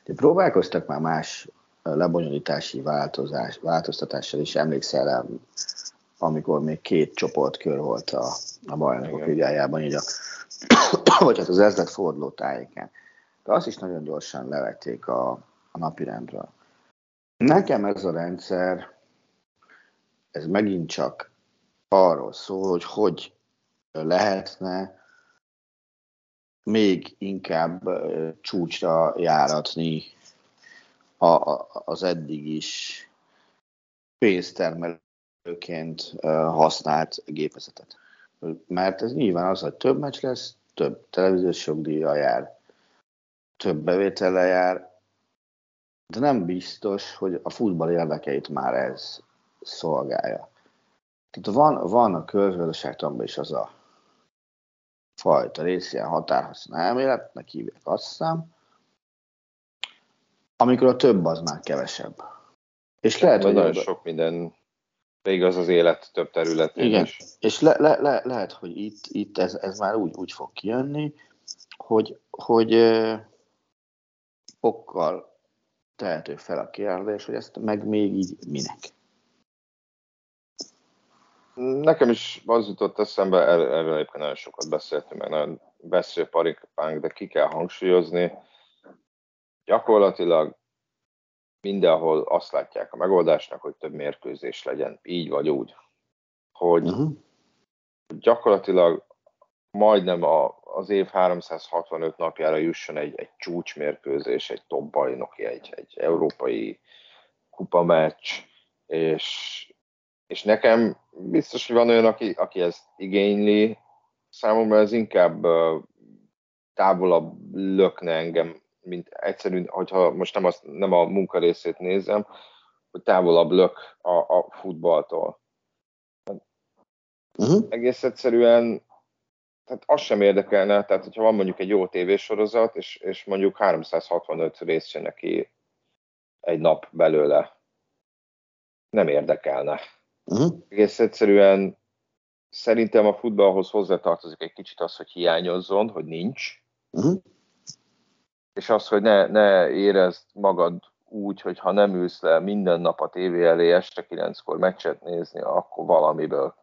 De próbálkoztak már más lebonyolítási változás, változtatással is, emlékszel amikor még két csoportkör volt a, a bajnokok ligájában, így a, vagy hát az ezlet forduló tájéken de azt is nagyon gyorsan levették a, a napirendről. Nekem ez a rendszer, ez megint csak arról szól, hogy hogy lehetne még inkább csúcsra járatni a, a, az eddig is pénztermelőként használt gépezetet. Mert ez nyilván az, hogy több meccs lesz, több televíziós jogdíja jár, több bevétele jár, de nem biztos, hogy a futball érdekeit már ez szolgálja. Tehát van, van a közgazdaságtanban is az a fajta rész, ilyen határhaszna elméletnek hívják azt hiszem, Amikor a több az már kevesebb. És lehet, hogy nagyon sok minden igaz az élet több területén Igen, is. és le, le, le, lehet, hogy itt, itt ez, ez már úgy, úgy fog kijönni, hogy, hogy okkal tehető fel a kérdés, hogy ezt meg még így minek. Nekem is az jutott eszembe, erről, egyébként nagyon sokat beszéltünk, meg nagyon beszél parikpánk, de ki kell hangsúlyozni, gyakorlatilag mindenhol azt látják a megoldásnak, hogy több mérkőzés legyen, így vagy úgy. Hogy uh-huh. gyakorlatilag majdnem a, az év 365 napjára jusson egy, egy csúcsmérkőzés, egy top bajnoki, egy, egy európai kupameccs, és, és nekem biztos, hogy van olyan, aki, aki ezt igényli, számomra ez inkább távolabb lökne engem, mint egyszerűen, hogyha most nem, azt, nem a munka részét nézem, hogy távolabb lök a, a futballtól. Uh-huh. Egész egyszerűen tehát az sem érdekelne, tehát hogyha van mondjuk egy jó tévésorozat, és, és mondjuk 365 rész jön neki egy nap belőle, nem érdekelne. Uh-huh. Egész egyszerűen szerintem a futballhoz hozzátartozik egy kicsit az, hogy hiányozzon, hogy nincs, uh-huh. és az, hogy ne, ne érezd magad úgy, hogy ha nem ülsz le minden nap a tévé elé este kilenckor meccset nézni, akkor valamiből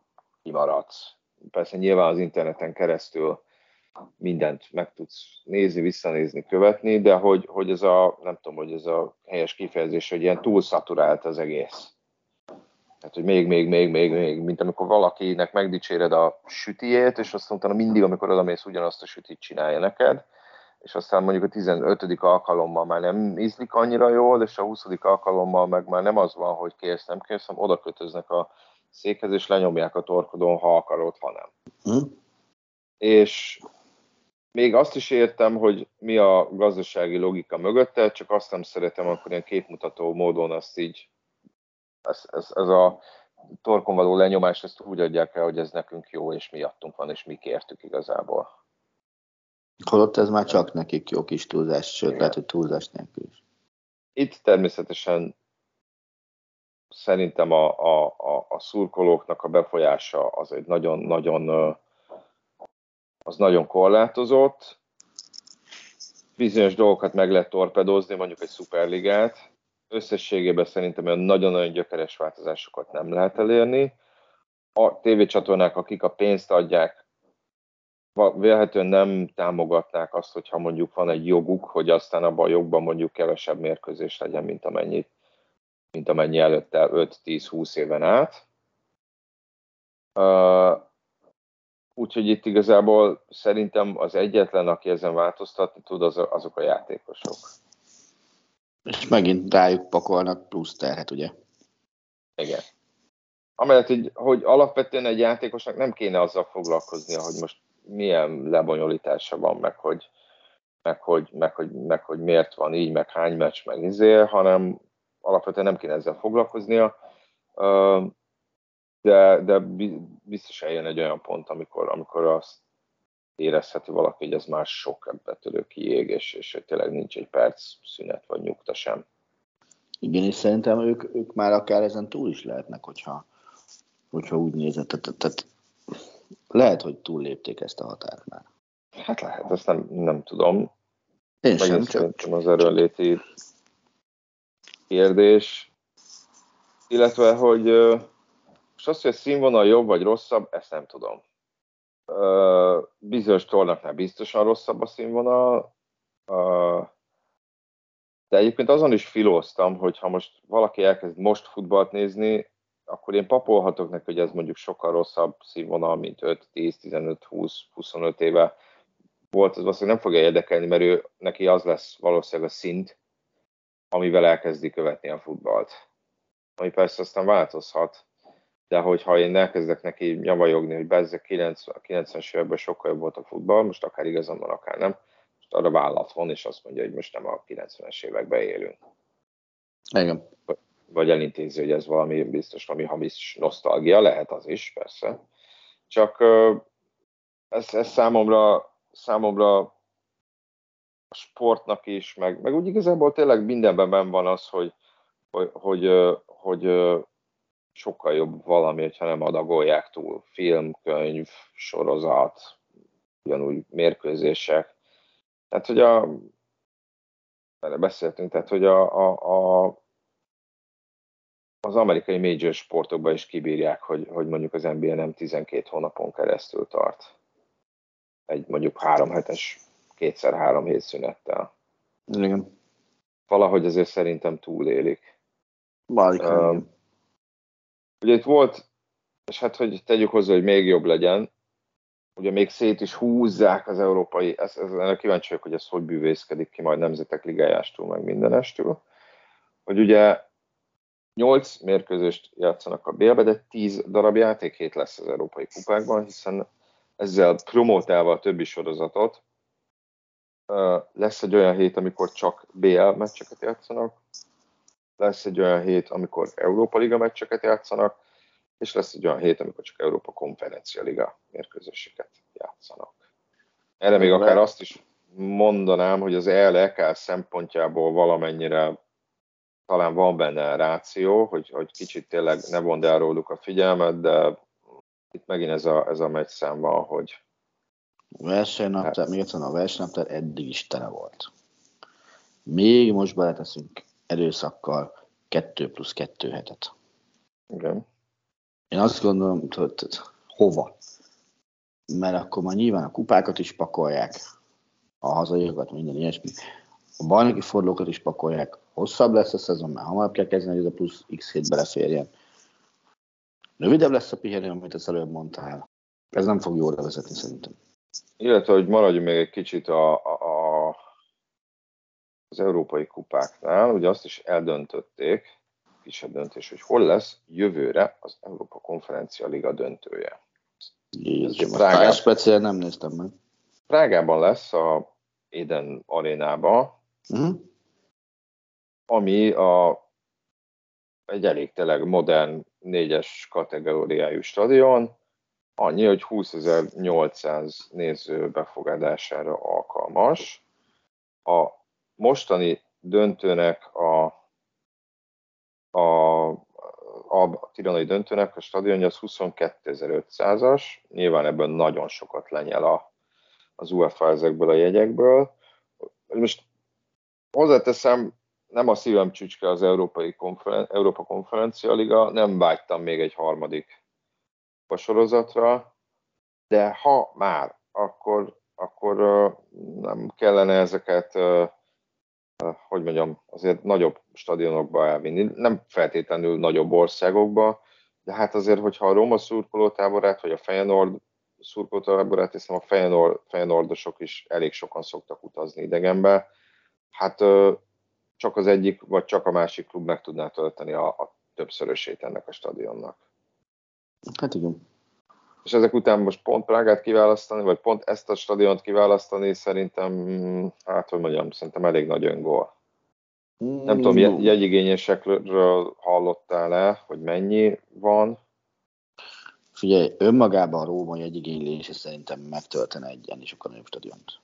kimaradsz persze nyilván az interneten keresztül mindent meg tudsz nézni, visszanézni, követni, de hogy, hogy ez a, nem tudom, hogy ez a helyes kifejezés, hogy ilyen túlszaturált az egész. Tehát, hogy még, még, még, még, még, mint amikor valakinek megdicséred a sütiét, és azt utána mindig, amikor odamész, ugyanazt a sütit csinálja neked, és aztán mondjuk a 15. alkalommal már nem ízlik annyira jól, és a 20. alkalommal meg már nem az van, hogy kérsz, nem kérsz, hanem oda kötöznek a székhez, és lenyomják a torkodon, ha akarod, ha nem. Hm? És még azt is értem, hogy mi a gazdasági logika mögötte, csak azt nem szeretem akkor ilyen képmutató módon azt így, ez, ez, ez a torkon való lenyomás, ezt úgy adják el, hogy ez nekünk jó, és miattunk van, és mi kértük igazából. Holott ez már csak nekik jó kis túlzás, sőt, lehet, hogy túlzás nélkül is. Itt természetesen szerintem a, a, a, a szurkolóknak a befolyása az egy nagyon-nagyon az nagyon korlátozott. Bizonyos dolgokat meg lehet torpedozni, mondjuk egy szuperligát. Összességében szerintem olyan nagyon-nagyon gyökeres változásokat nem lehet elérni. A tévécsatornák, akik a pénzt adják, vélhetően nem támogatnák azt, hogyha mondjuk van egy joguk, hogy aztán abban a jogban mondjuk kevesebb mérkőzés legyen, mint amennyit mint amennyi előtte 5-10-20 éven át. Uh, úgyhogy itt igazából szerintem az egyetlen, aki ezen változtatni tud, az, azok a játékosok. És megint rájuk pakolnak plusz terhet, ugye? Igen. Amellett, hogy, hogy alapvetően egy játékosnak nem kéne azzal foglalkoznia, hogy most milyen lebonyolítása van, meg hogy, meg hogy, meg hogy, meg hogy miért van így, meg hány meccs, meg izé, hanem alapvetően nem kéne ezzel foglalkoznia, de, de biztos eljön egy olyan pont, amikor, amikor azt érezheti valaki, hogy ez már sok betörő kiég, és, és hogy tényleg nincs egy perc szünet vagy nyugta sem. Igen, és szerintem ők, ők már akár ezen túl is lehetnek, hogyha, hogyha úgy nézett. Tehát, tehát lehet, hogy túllépték ezt a határt már. Hát lehet, ezt nem, nem tudom. Én sem, csak, csak az erőnléti kérdés, illetve, hogy most azt, hogy a színvonal jobb vagy rosszabb, ezt nem tudom. Bizonyos tornaknál biztosan rosszabb a színvonal, de egyébként azon is filóztam, hogy ha most valaki elkezd most futballt nézni, akkor én papolhatok neki, hogy ez mondjuk sokkal rosszabb színvonal, mint 5, 10, 15, 20, 25 éve volt, az valószínűleg nem fogja érdekelni, mert ő, neki az lesz valószínűleg a szint, amivel elkezdi követni a futballt. Ami persze aztán változhat, de hogyha én elkezdek neki nyavajogni, hogy bezze 90, 90-es években sokkal jobb volt a futball, most akár igazam van, akár nem, most arra vállat von, és azt mondja, hogy most nem a 90-es években élünk. Igen. Vagy elintézi, hogy ez valami biztos, ami hamis nosztalgia, lehet az is, persze. Csak ez, ez számomra, számomra sportnak is, meg, meg úgy igazából tényleg mindenben ben van az, hogy, hogy, hogy, hogy sokkal jobb valami, hogyha nem adagolják túl. Film, könyv, sorozat, ugyanúgy mérkőzések. Tehát, hogy a, erre beszéltünk, tehát, hogy a, a, a az amerikai major sportokban is kibírják, hogy, hogy mondjuk az NBA nem 12 hónapon keresztül tart. Egy mondjuk három hetes, kétszer három hét szünettel. Igen. Valahogy azért szerintem túlélik. Válik, uh, ugye itt volt, és hát hogy tegyük hozzá, hogy még jobb legyen, ugye még szét is húzzák az európai, ez, ez, ennek kíváncsi vagyok, hogy ez hogy bűvészkedik ki majd nemzetek ligájástól, meg mindenestől, hogy ugye 8 mérkőzést játszanak a bélbe, de 10 darab játékhét lesz az európai kupákban, hiszen ezzel promotálva a többi sorozatot, lesz egy olyan hét, amikor csak BL meccseket játszanak, lesz egy olyan hét, amikor Európa Liga meccseket játszanak, és lesz egy olyan hét, amikor csak Európa Konferencia Liga mérkőzéseket játszanak. Erre még akár azt is mondanám, hogy az ELEK szempontjából valamennyire talán van benne ráció, hogy, hogy kicsit tényleg ne vond el róluk a figyelmet, de itt megint ez a, ez a megy szám van, hogy versenynaptár, még egyszer a versenynaptár eddig is tele volt. Még most beleteszünk erőszakkal 2 plusz 2 hetet. Igen. Én azt gondolom, hogy, hova? Mert akkor már nyilván a kupákat is pakolják, a hazaiakat, minden ilyesmi. A bajnoki fordulókat is pakolják. Hosszabb lesz a szezon, mert hamarabb kell kezdeni, hogy ez a plusz x hét beleférjen. Rövidebb lesz a pihenő, amit az előbb mondtál. Ez nem fog jól vezetni szerintem. Illetve, hogy maradjunk még egy kicsit a, a, az európai kupáknál, ugye azt is eldöntötték, kisebb döntés, hogy hol lesz jövőre az Európa Konferencia Liga döntője. Jézus, Prágában, speciál nem néztem meg. Prágában lesz a Eden arénába, uh-huh. ami a, egy elég tényleg modern négyes kategóriájú stadion, annyi, hogy 20.800 néző befogadására alkalmas. A mostani döntőnek a, a, a tiranai döntőnek a stadionja az 22.500-as, nyilván ebből nagyon sokat lenyel a, az UEFA ezekből a jegyekből. Most hozzáteszem, nem a szívem csücske az Európai Konferen- Európa Konferencia Liga, nem vágytam még egy harmadik sorozatra, de ha már, akkor, akkor nem kellene ezeket, hogy mondjam, azért nagyobb stadionokba elvinni, nem feltétlenül nagyobb országokba, de hát azért, hogyha a Roma szurkolótáborát, vagy a Feyenoord szurkolótáborát, hiszem a Feyenoord, Feyenoordosok is elég sokan szoktak utazni idegenbe, hát csak az egyik, vagy csak a másik klub meg tudná tölteni a, a többszörösét ennek a stadionnak. Hát igen. És ezek után most pont Prágát kiválasztani, vagy pont ezt a stadiont kiválasztani, szerintem, hát hogy mondjam, szerintem elég nagy öngól. Mm. Nem tudom, mm. jegyigényesekről hallottál-e, hogy mennyi van? Figyelj, önmagában a Róma jegyigénylése szerintem megtöltene egy ennél sokkal nagyobb stadiont.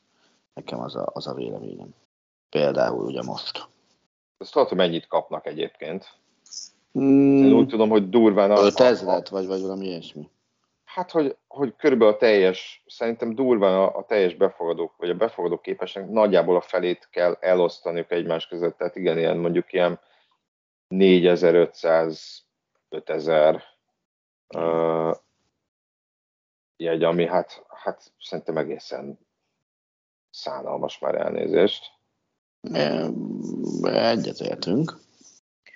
Nekem az a, az a véleményem. Például ugye most. Ezt tudod, hogy mennyit kapnak egyébként? Mm. Én úgy tudom, hogy durván... 5000 vagy, vagy valami ilyesmi. Hát, hogy, hogy körülbelül a teljes, szerintem durván a, a teljes befogadók, vagy a befogadó képesnek nagyjából a felét kell elosztaniuk egymás között. Tehát igen, ilyen mondjuk ilyen 4500, 5000 uh, jegy, ami hát, hát szerintem egészen szánalmas már elnézést. Egyetértünk.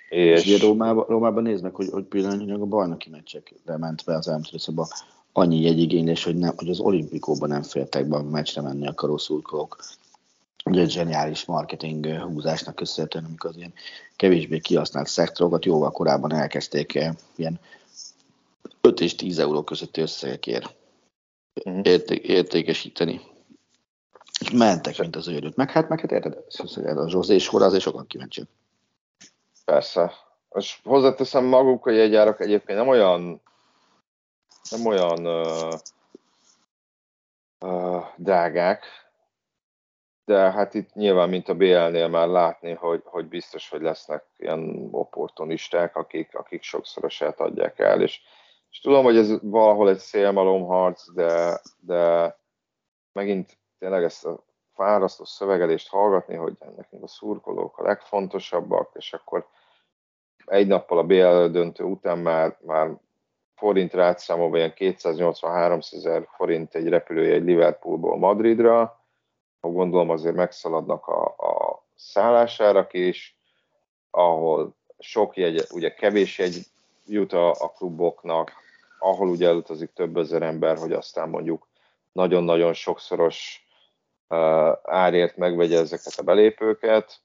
És, és ugye Rómában, Rómában néznek, hogy, hogy pillanatnyilag a bajnoki meccsekre ment be az elmtrészebe annyi jegyigénylés, hogy, nem, hogy az olimpikóban nem féltek be a meccsre menni a szurkolók. Ugye egy zseniális marketing húzásnak köszönhetően, amikor az ilyen kevésbé kihasznált szektorokat jóval korábban elkezdték eh, ilyen 5 és 10 euró közötti összegekért uh-huh. érté- értékesíteni. És mentek, mint az őrült. Meg hát, meg hát érted, a Zsózé sorra azért sokan kíváncsiak. Persze. És hozzáteszem maguk a jegyárak egyébként nem olyan nem olyan uh, uh, drágák, de hát itt nyilván, mint a BL-nél már látni, hogy, hogy biztos, hogy lesznek ilyen opportunisták, akik, akik sokszorosát adják el, és, és tudom, hogy ez valahol egy szélmalomharc, de, de megint tényleg ezt a fárasztó szövegelést hallgatni, hogy nekünk a szurkolók a legfontosabbak, és akkor egy nappal a BL döntő után már, már forint rátszámolva ilyen 283 ezer forint egy repülőjegy Liverpoolból Madridra, gondolom azért megszaladnak a, a szállásárak is, ahol sok jegy, ugye kevés jegy jut a, a kluboknak, ahol ugye elutazik több ezer ember, hogy aztán mondjuk nagyon-nagyon sokszoros árért megvegye ezeket a belépőket.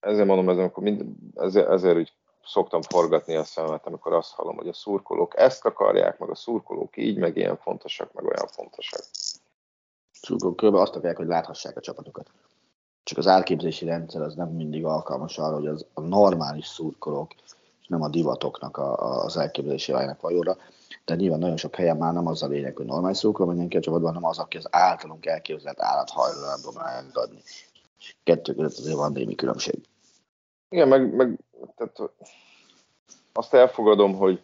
Ezért mondom, ezért, amikor mind, ezért, ezért úgy szoktam forgatni a szememet, amikor azt hallom, hogy a szurkolók ezt akarják, meg a szurkolók így, meg ilyen fontosak, meg olyan fontosak. Szurkolók kb. azt akarják, hogy láthassák a csapatokat. Csak az árképzési rendszer az nem mindig alkalmas arra, hogy az a normális szurkolók, és nem a divatoknak a, a, az elképzelési váljanak valóra. De nyilván nagyon sok helyen már nem az a lényeg, hogy normális szurkoló mindenki a csapatban, hanem az, aki az általunk elképzelt állat hajlandó megadni. Kettő között azért van némi különbség. Igen, meg, meg tehát azt elfogadom, hogy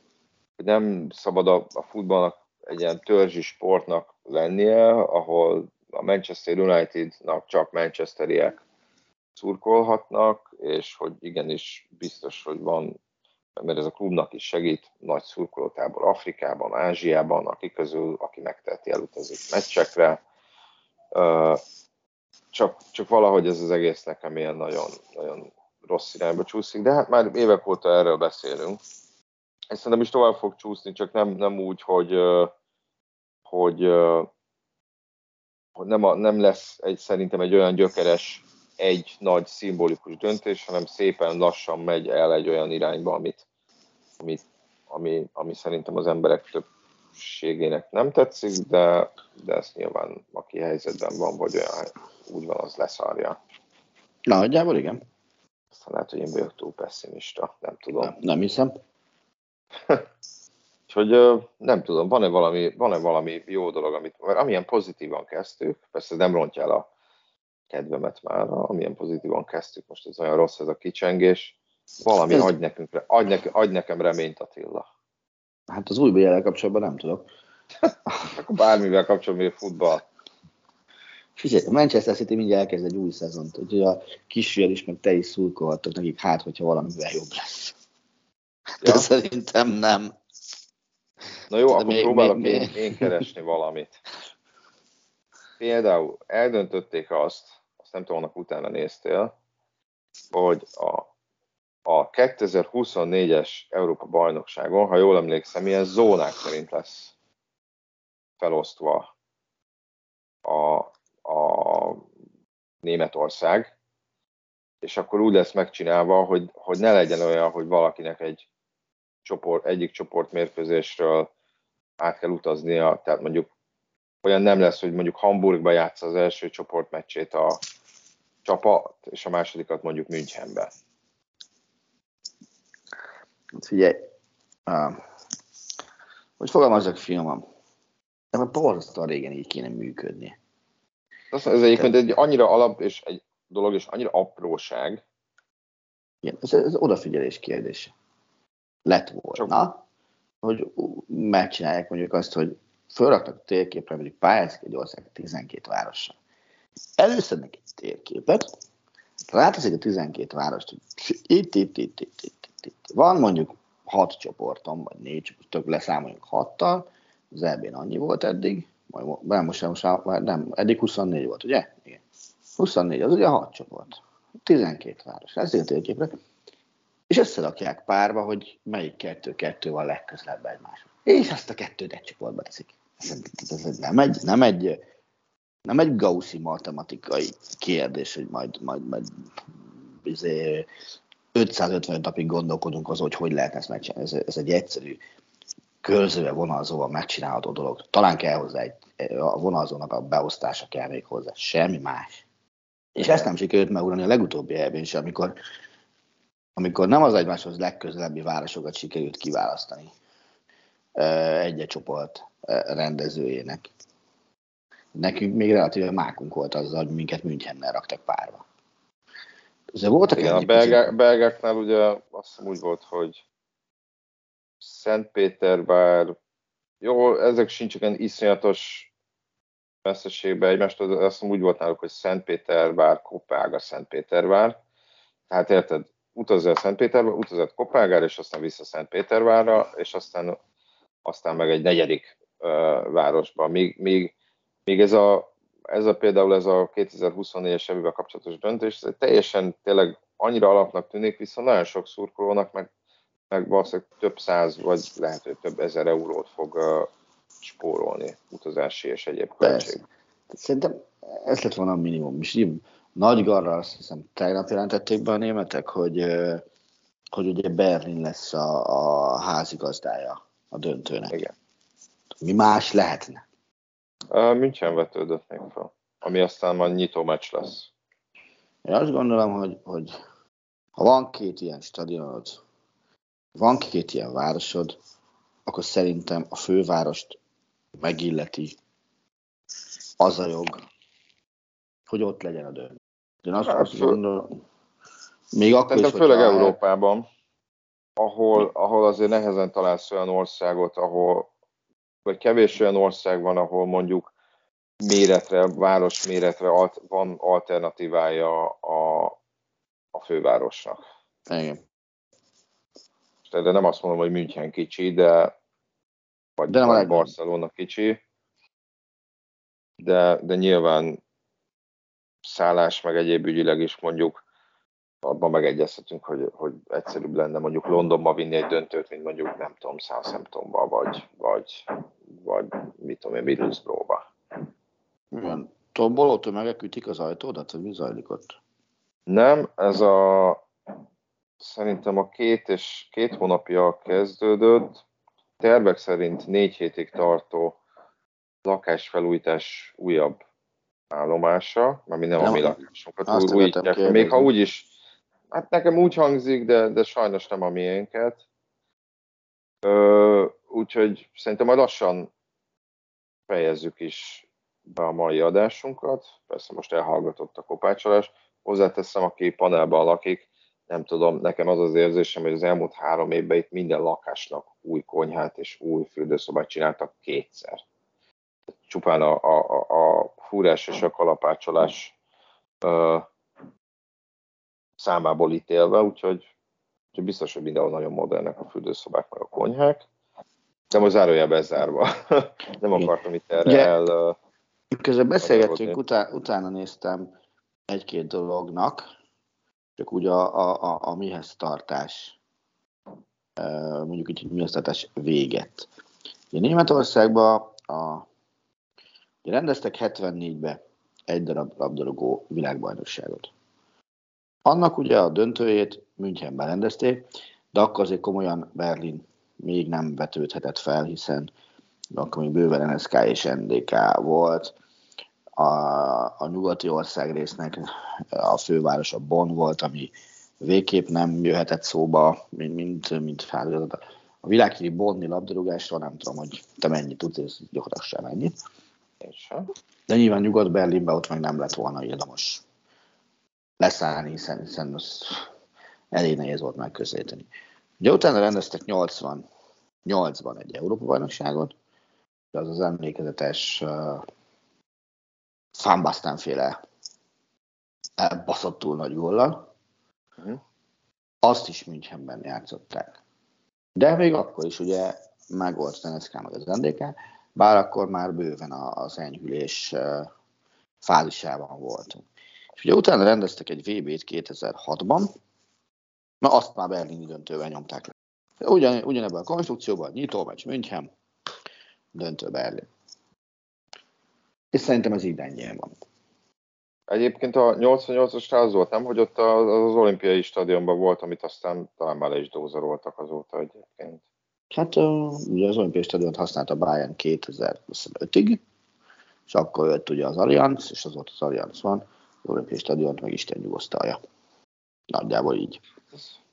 nem szabad a, a futballnak egy ilyen törzsi sportnak lennie, ahol a Manchester Unitednak csak manchesteriek szurkolhatnak, és hogy igenis biztos, hogy van, mert ez a klubnak is segít, nagy szurkolótábor Afrikában, Ázsiában, akik közül, aki megteheti, elutazik meccsekre. Csak, csak valahogy ez az egész nekem ilyen nagyon, nagyon rossz irányba csúszik, de hát már évek óta erről beszélünk. És szerintem is tovább fog csúszni, csak nem, nem úgy, hogy, hogy, hogy nem, a, nem lesz egy, szerintem egy olyan gyökeres, egy nagy szimbolikus döntés, hanem szépen lassan megy el egy olyan irányba, amit, amit, ami, ami szerintem az emberek többségének nem tetszik, de, de ezt nyilván aki helyzetben van, vagy olyan úgy van, az leszárja. Nagyjából igen. Aztán lehet, hogy én vagyok túl pessimista, nem tudom. Nem, nem hiszem. Úgyhogy nem tudom, van-e valami, van-e valami jó dolog, amit, mert amilyen pozitívan kezdtük, persze nem rontja el a kedvemet már, amilyen pozitívan kezdtük, most ez olyan rossz ez a kicsengés, valami ez... adj, nekünk, adj, ne, adj nekem reményt Attila. Hát az új bl kapcsolatban nem tudok. Akkor bármivel kapcsolatban, futball. Figyelj, a Manchester City mindjárt elkezd egy új szezont, úgyhogy a kisfiad is, meg te is szurkolhattok nekik, hát, hogyha valamivel jobb lesz. Ja. De szerintem nem. Na jó, De akkor még, próbálok még, én, én keresni valamit. Például eldöntötték azt, azt nem tudom, utána néztél, hogy a, a 2024-es Európa bajnokságon, ha jól emlékszem, ilyen zónák szerint lesz felosztva a, a Németország, és akkor úgy lesz megcsinálva, hogy, hogy ne legyen olyan, hogy valakinek egy csoport, egyik csoport mérkőzésről át kell utaznia, tehát mondjuk olyan nem lesz, hogy mondjuk Hamburgba játsza az első csoportmeccsét a csapat, és a másodikat mondjuk Münchenbe. Hát figyelj, uh, hogy fogalmazzak filmem, de borzasztóan régen így kéne működni. Ez egyébként egy annyira alap és egy dolog, és annyira apróság. Igen, ez, ez odafigyelés kérdése. Lett volna, Csak... hogy megcsinálják mondjuk azt, hogy felraknak térképre, mondjuk pályázik egy ország 12 várossal. Előszednek egy térképet, ráteszik a 12 várost, hogy itt, itt, itt, itt, itt, itt. Van mondjuk hat csoportom, vagy négy, tök leszámoljunk hattal, az eb annyi volt eddig, majd, nem, most, most már nem, eddig 24 volt, ugye? Igen. 24, az ugye 6 csoport. 12 város. Ez a. És összerakják párba, hogy melyik kettő-kettő van legközelebb egymáshoz. És ezt a kettőt egy csoportba teszik. Ez, ez, ez nem, egy, nem, egy, nem egy gaussi matematikai kérdés, hogy majd, majd, majd izé, 550 napig gondolkodunk az, hogy hogy lehet ezt megcsinálni. Ez, ez egy egyszerű körzővel vonalzóval megcsinálható dolog. Talán kell hozzá egy, a vonalzónak a beosztása kell még hozzá, semmi más. És ezt nem sikerült megugrani a legutóbbi elvén is, amikor, amikor nem az egymáshoz legközelebbi városokat sikerült kiválasztani egy-egy csoport rendezőjének. Nekünk még relatíve mákunk volt azzal, hogy minket Münchennel raktak párba. Azért voltak Igen, a belgák, belgáknál ugye azt hiszem úgy volt, hogy Szentpétervár, jó, ezek sincs olyan iszonyatos messzeségbe egymást, azt hiszem úgy volt náluk, hogy Szentpétervár, Kopága, Szentpétervár. Tehát érted, utazzál Szentpétervár, utazott Kopágára, és aztán vissza Szentpétervárra, és aztán, aztán meg egy negyedik uh, városba. Míg, míg, míg ez a ez a például ez a 2024-es évvel kapcsolatos döntés, ez teljesen tényleg annyira alapnak tűnik, viszont nagyon sok szurkolónak meg, meg valószínűleg több száz, vagy lehet, hogy több ezer eurót fog uh, spórolni utazási és egyéb költség. Szerintem ez lett volna a minimum. És így nagy garra azt hiszem tegnap jelentették be a németek, hogy, hogy ugye Berlin lesz a, a házigazdája a döntőnek. Igen. Mi más lehetne? München vetődött még fel, ami aztán majd nyitó meccs lesz. Én azt gondolom, hogy, hogy ha van két ilyen stadionod, van két ilyen városod, akkor szerintem a fővárost megilleti az a jog, hogy ott legyen a döntő. Én azt, hát, azt gondolom, még akkor is, főleg Európában, ahol, ahol azért nehezen találsz olyan országot, ahol vagy kevés olyan ország van, ahol mondjuk méretre, város méretre alt, van alternatívája a, a fővárosnak. Igen. De nem azt mondom, hogy München kicsi, de vagy, de nem vagy Barcelona kicsi, de, de nyilván szállás meg egyéb ügyileg is mondjuk abban megegyezhetünk, hogy, hogy egyszerűbb lenne mondjuk Londonba vinni egy döntőt, mint mondjuk nem tudom, Southamptonba, vagy, vagy, vagy mit tudom én, Middlesbrough-ba. Igen. Tomboló tömegek ütik az ajtódat, hogy mi zajlik ott? Nem, ez a szerintem a két és két hónapja kezdődött, tervek szerint négy hétig tartó lakásfelújítás újabb állomása, mert mi nem, nem a mi lakásunkat újítják. Még ha úgy is Hát nekem úgy hangzik, de, de sajnos nem a miénket. Ö, úgyhogy szerintem majd lassan fejezzük is be a mai adásunkat. Persze most elhallgatott a kopácsolás. Hozzáteszem, aki panelban lakik, nem tudom, nekem az az érzésem, hogy az elmúlt három évben itt minden lakásnak új konyhát és új fürdőszobát csináltak kétszer. Csupán a, a, a, a fúrás és a kalapácsolás számából ítélve, úgyhogy, úgyhogy biztos, hogy mindenhol nagyon modernek a fürdőszobák meg a konyhák. De most zárójelbe bezárva. Nem akartam itt erre Ugye, el... Közben beszélgettünk, utá, utána néztem egy-két dolognak, csak úgy a, a, a, a mihez tartás, mondjuk így, hogy mihez tartás véget. Ugye Németországban a, ugye rendeztek 74-be egy darab labdarúgó világbajnokságot. Annak ugye a döntőjét Münchenben rendezték, de akkor azért komolyan Berlin még nem vetődhetett fel, hiszen akkor még bőven NSK és NDK volt. A, a nyugati ország résznek a fővárosa Bonn volt, ami végképp nem jöhetett szóba, mint, mint, mint feladatot. A világhíri Bonni labdarúgásról nem tudom, hogy te mennyit tudsz, és gyakorlatilag sem ennyit. De nyilván Nyugat-Berlinben ott meg nem lett volna érdemes leszállni, hiszen, hiszen az elég nehéz volt megközelíteni. Ugye utána rendeztek 88-ban egy Európa-bajnokságot, de az az emlékezetes uh, Fambasztán féle elbaszottul nagy góllal. Uh-huh. Azt is Münchenben játszották. De még akkor is ugye megvolt az NSK meg az NDK, bár akkor már bőven az enyhülés fázisában voltunk. És ugye utána rendeztek egy VB-t 2006-ban, na azt már berlini döntővel nyomták le. Ugyan, ugyanebben a konstrukcióban, nyitó meccs München, döntő Berlin. És szerintem ez így van. Egyébként a 88-as az volt, nem? Hogy ott az, az olimpiai stadionban volt, amit aztán talán már le is dózeroltak azóta egyébként. Hát ugye az olimpiai stadiont használta Bayern 2025-ig, és akkor jött ugye az Allianz, és az volt az Allianz van, olimpiai stadiont meg Isten nyugosztalja. Nagyjából így.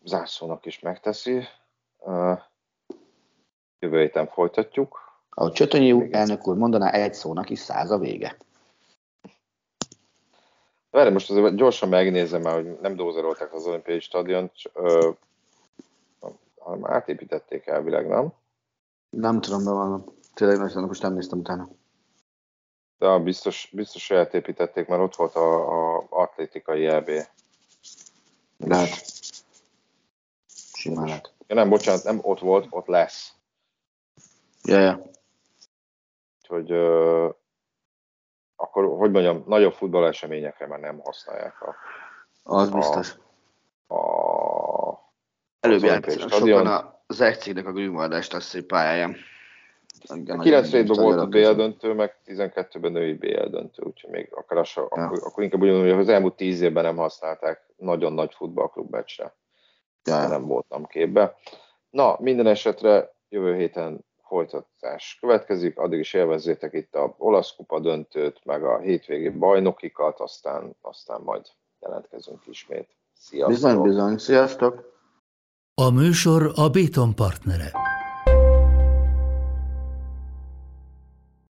Zászlónak is megteszi. Jövő héten folytatjuk. Ahogy Csötönyi elnök úr mondaná, egy szónak is száz a vége. Várj, most azért gyorsan megnézem már, hogy nem dózerolták az olimpiai stadiont, hanem átépítették elvileg, nem? Nem tudom, de van. Tényleg most nem néztem utána. De biztos, biztos, hogy átépítették, mert ott volt a, a atlétikai EB. Lehet. Simán lehet. Ja, nem, bocsánat, nem ott volt, ott lesz. Ja, ja. Úgyhogy uh, akkor, hogy mondjam, nagyobb futballeseményekre már nem használják a... Az biztos. A, a Előbb játszanak sokan az egy cégnek a Grünwald szép pályáján. 9 ben volt a BL döntő, meg 12-ben női BL döntő, úgyhogy még akár az, ja. akkor, akkor, inkább úgy mondom, hogy az elmúlt 10 évben nem használták nagyon nagy futballklub meccsre. Ja. Nem voltam képbe. Na, minden esetre jövő héten folytatás következik, addig is élvezzétek itt a olasz kupa döntőt, meg a hétvégi bajnokikat, aztán, aztán majd jelentkezünk ismét. Sziasztok! Bizony, bizony, sziasztok! A műsor a Béton partnere.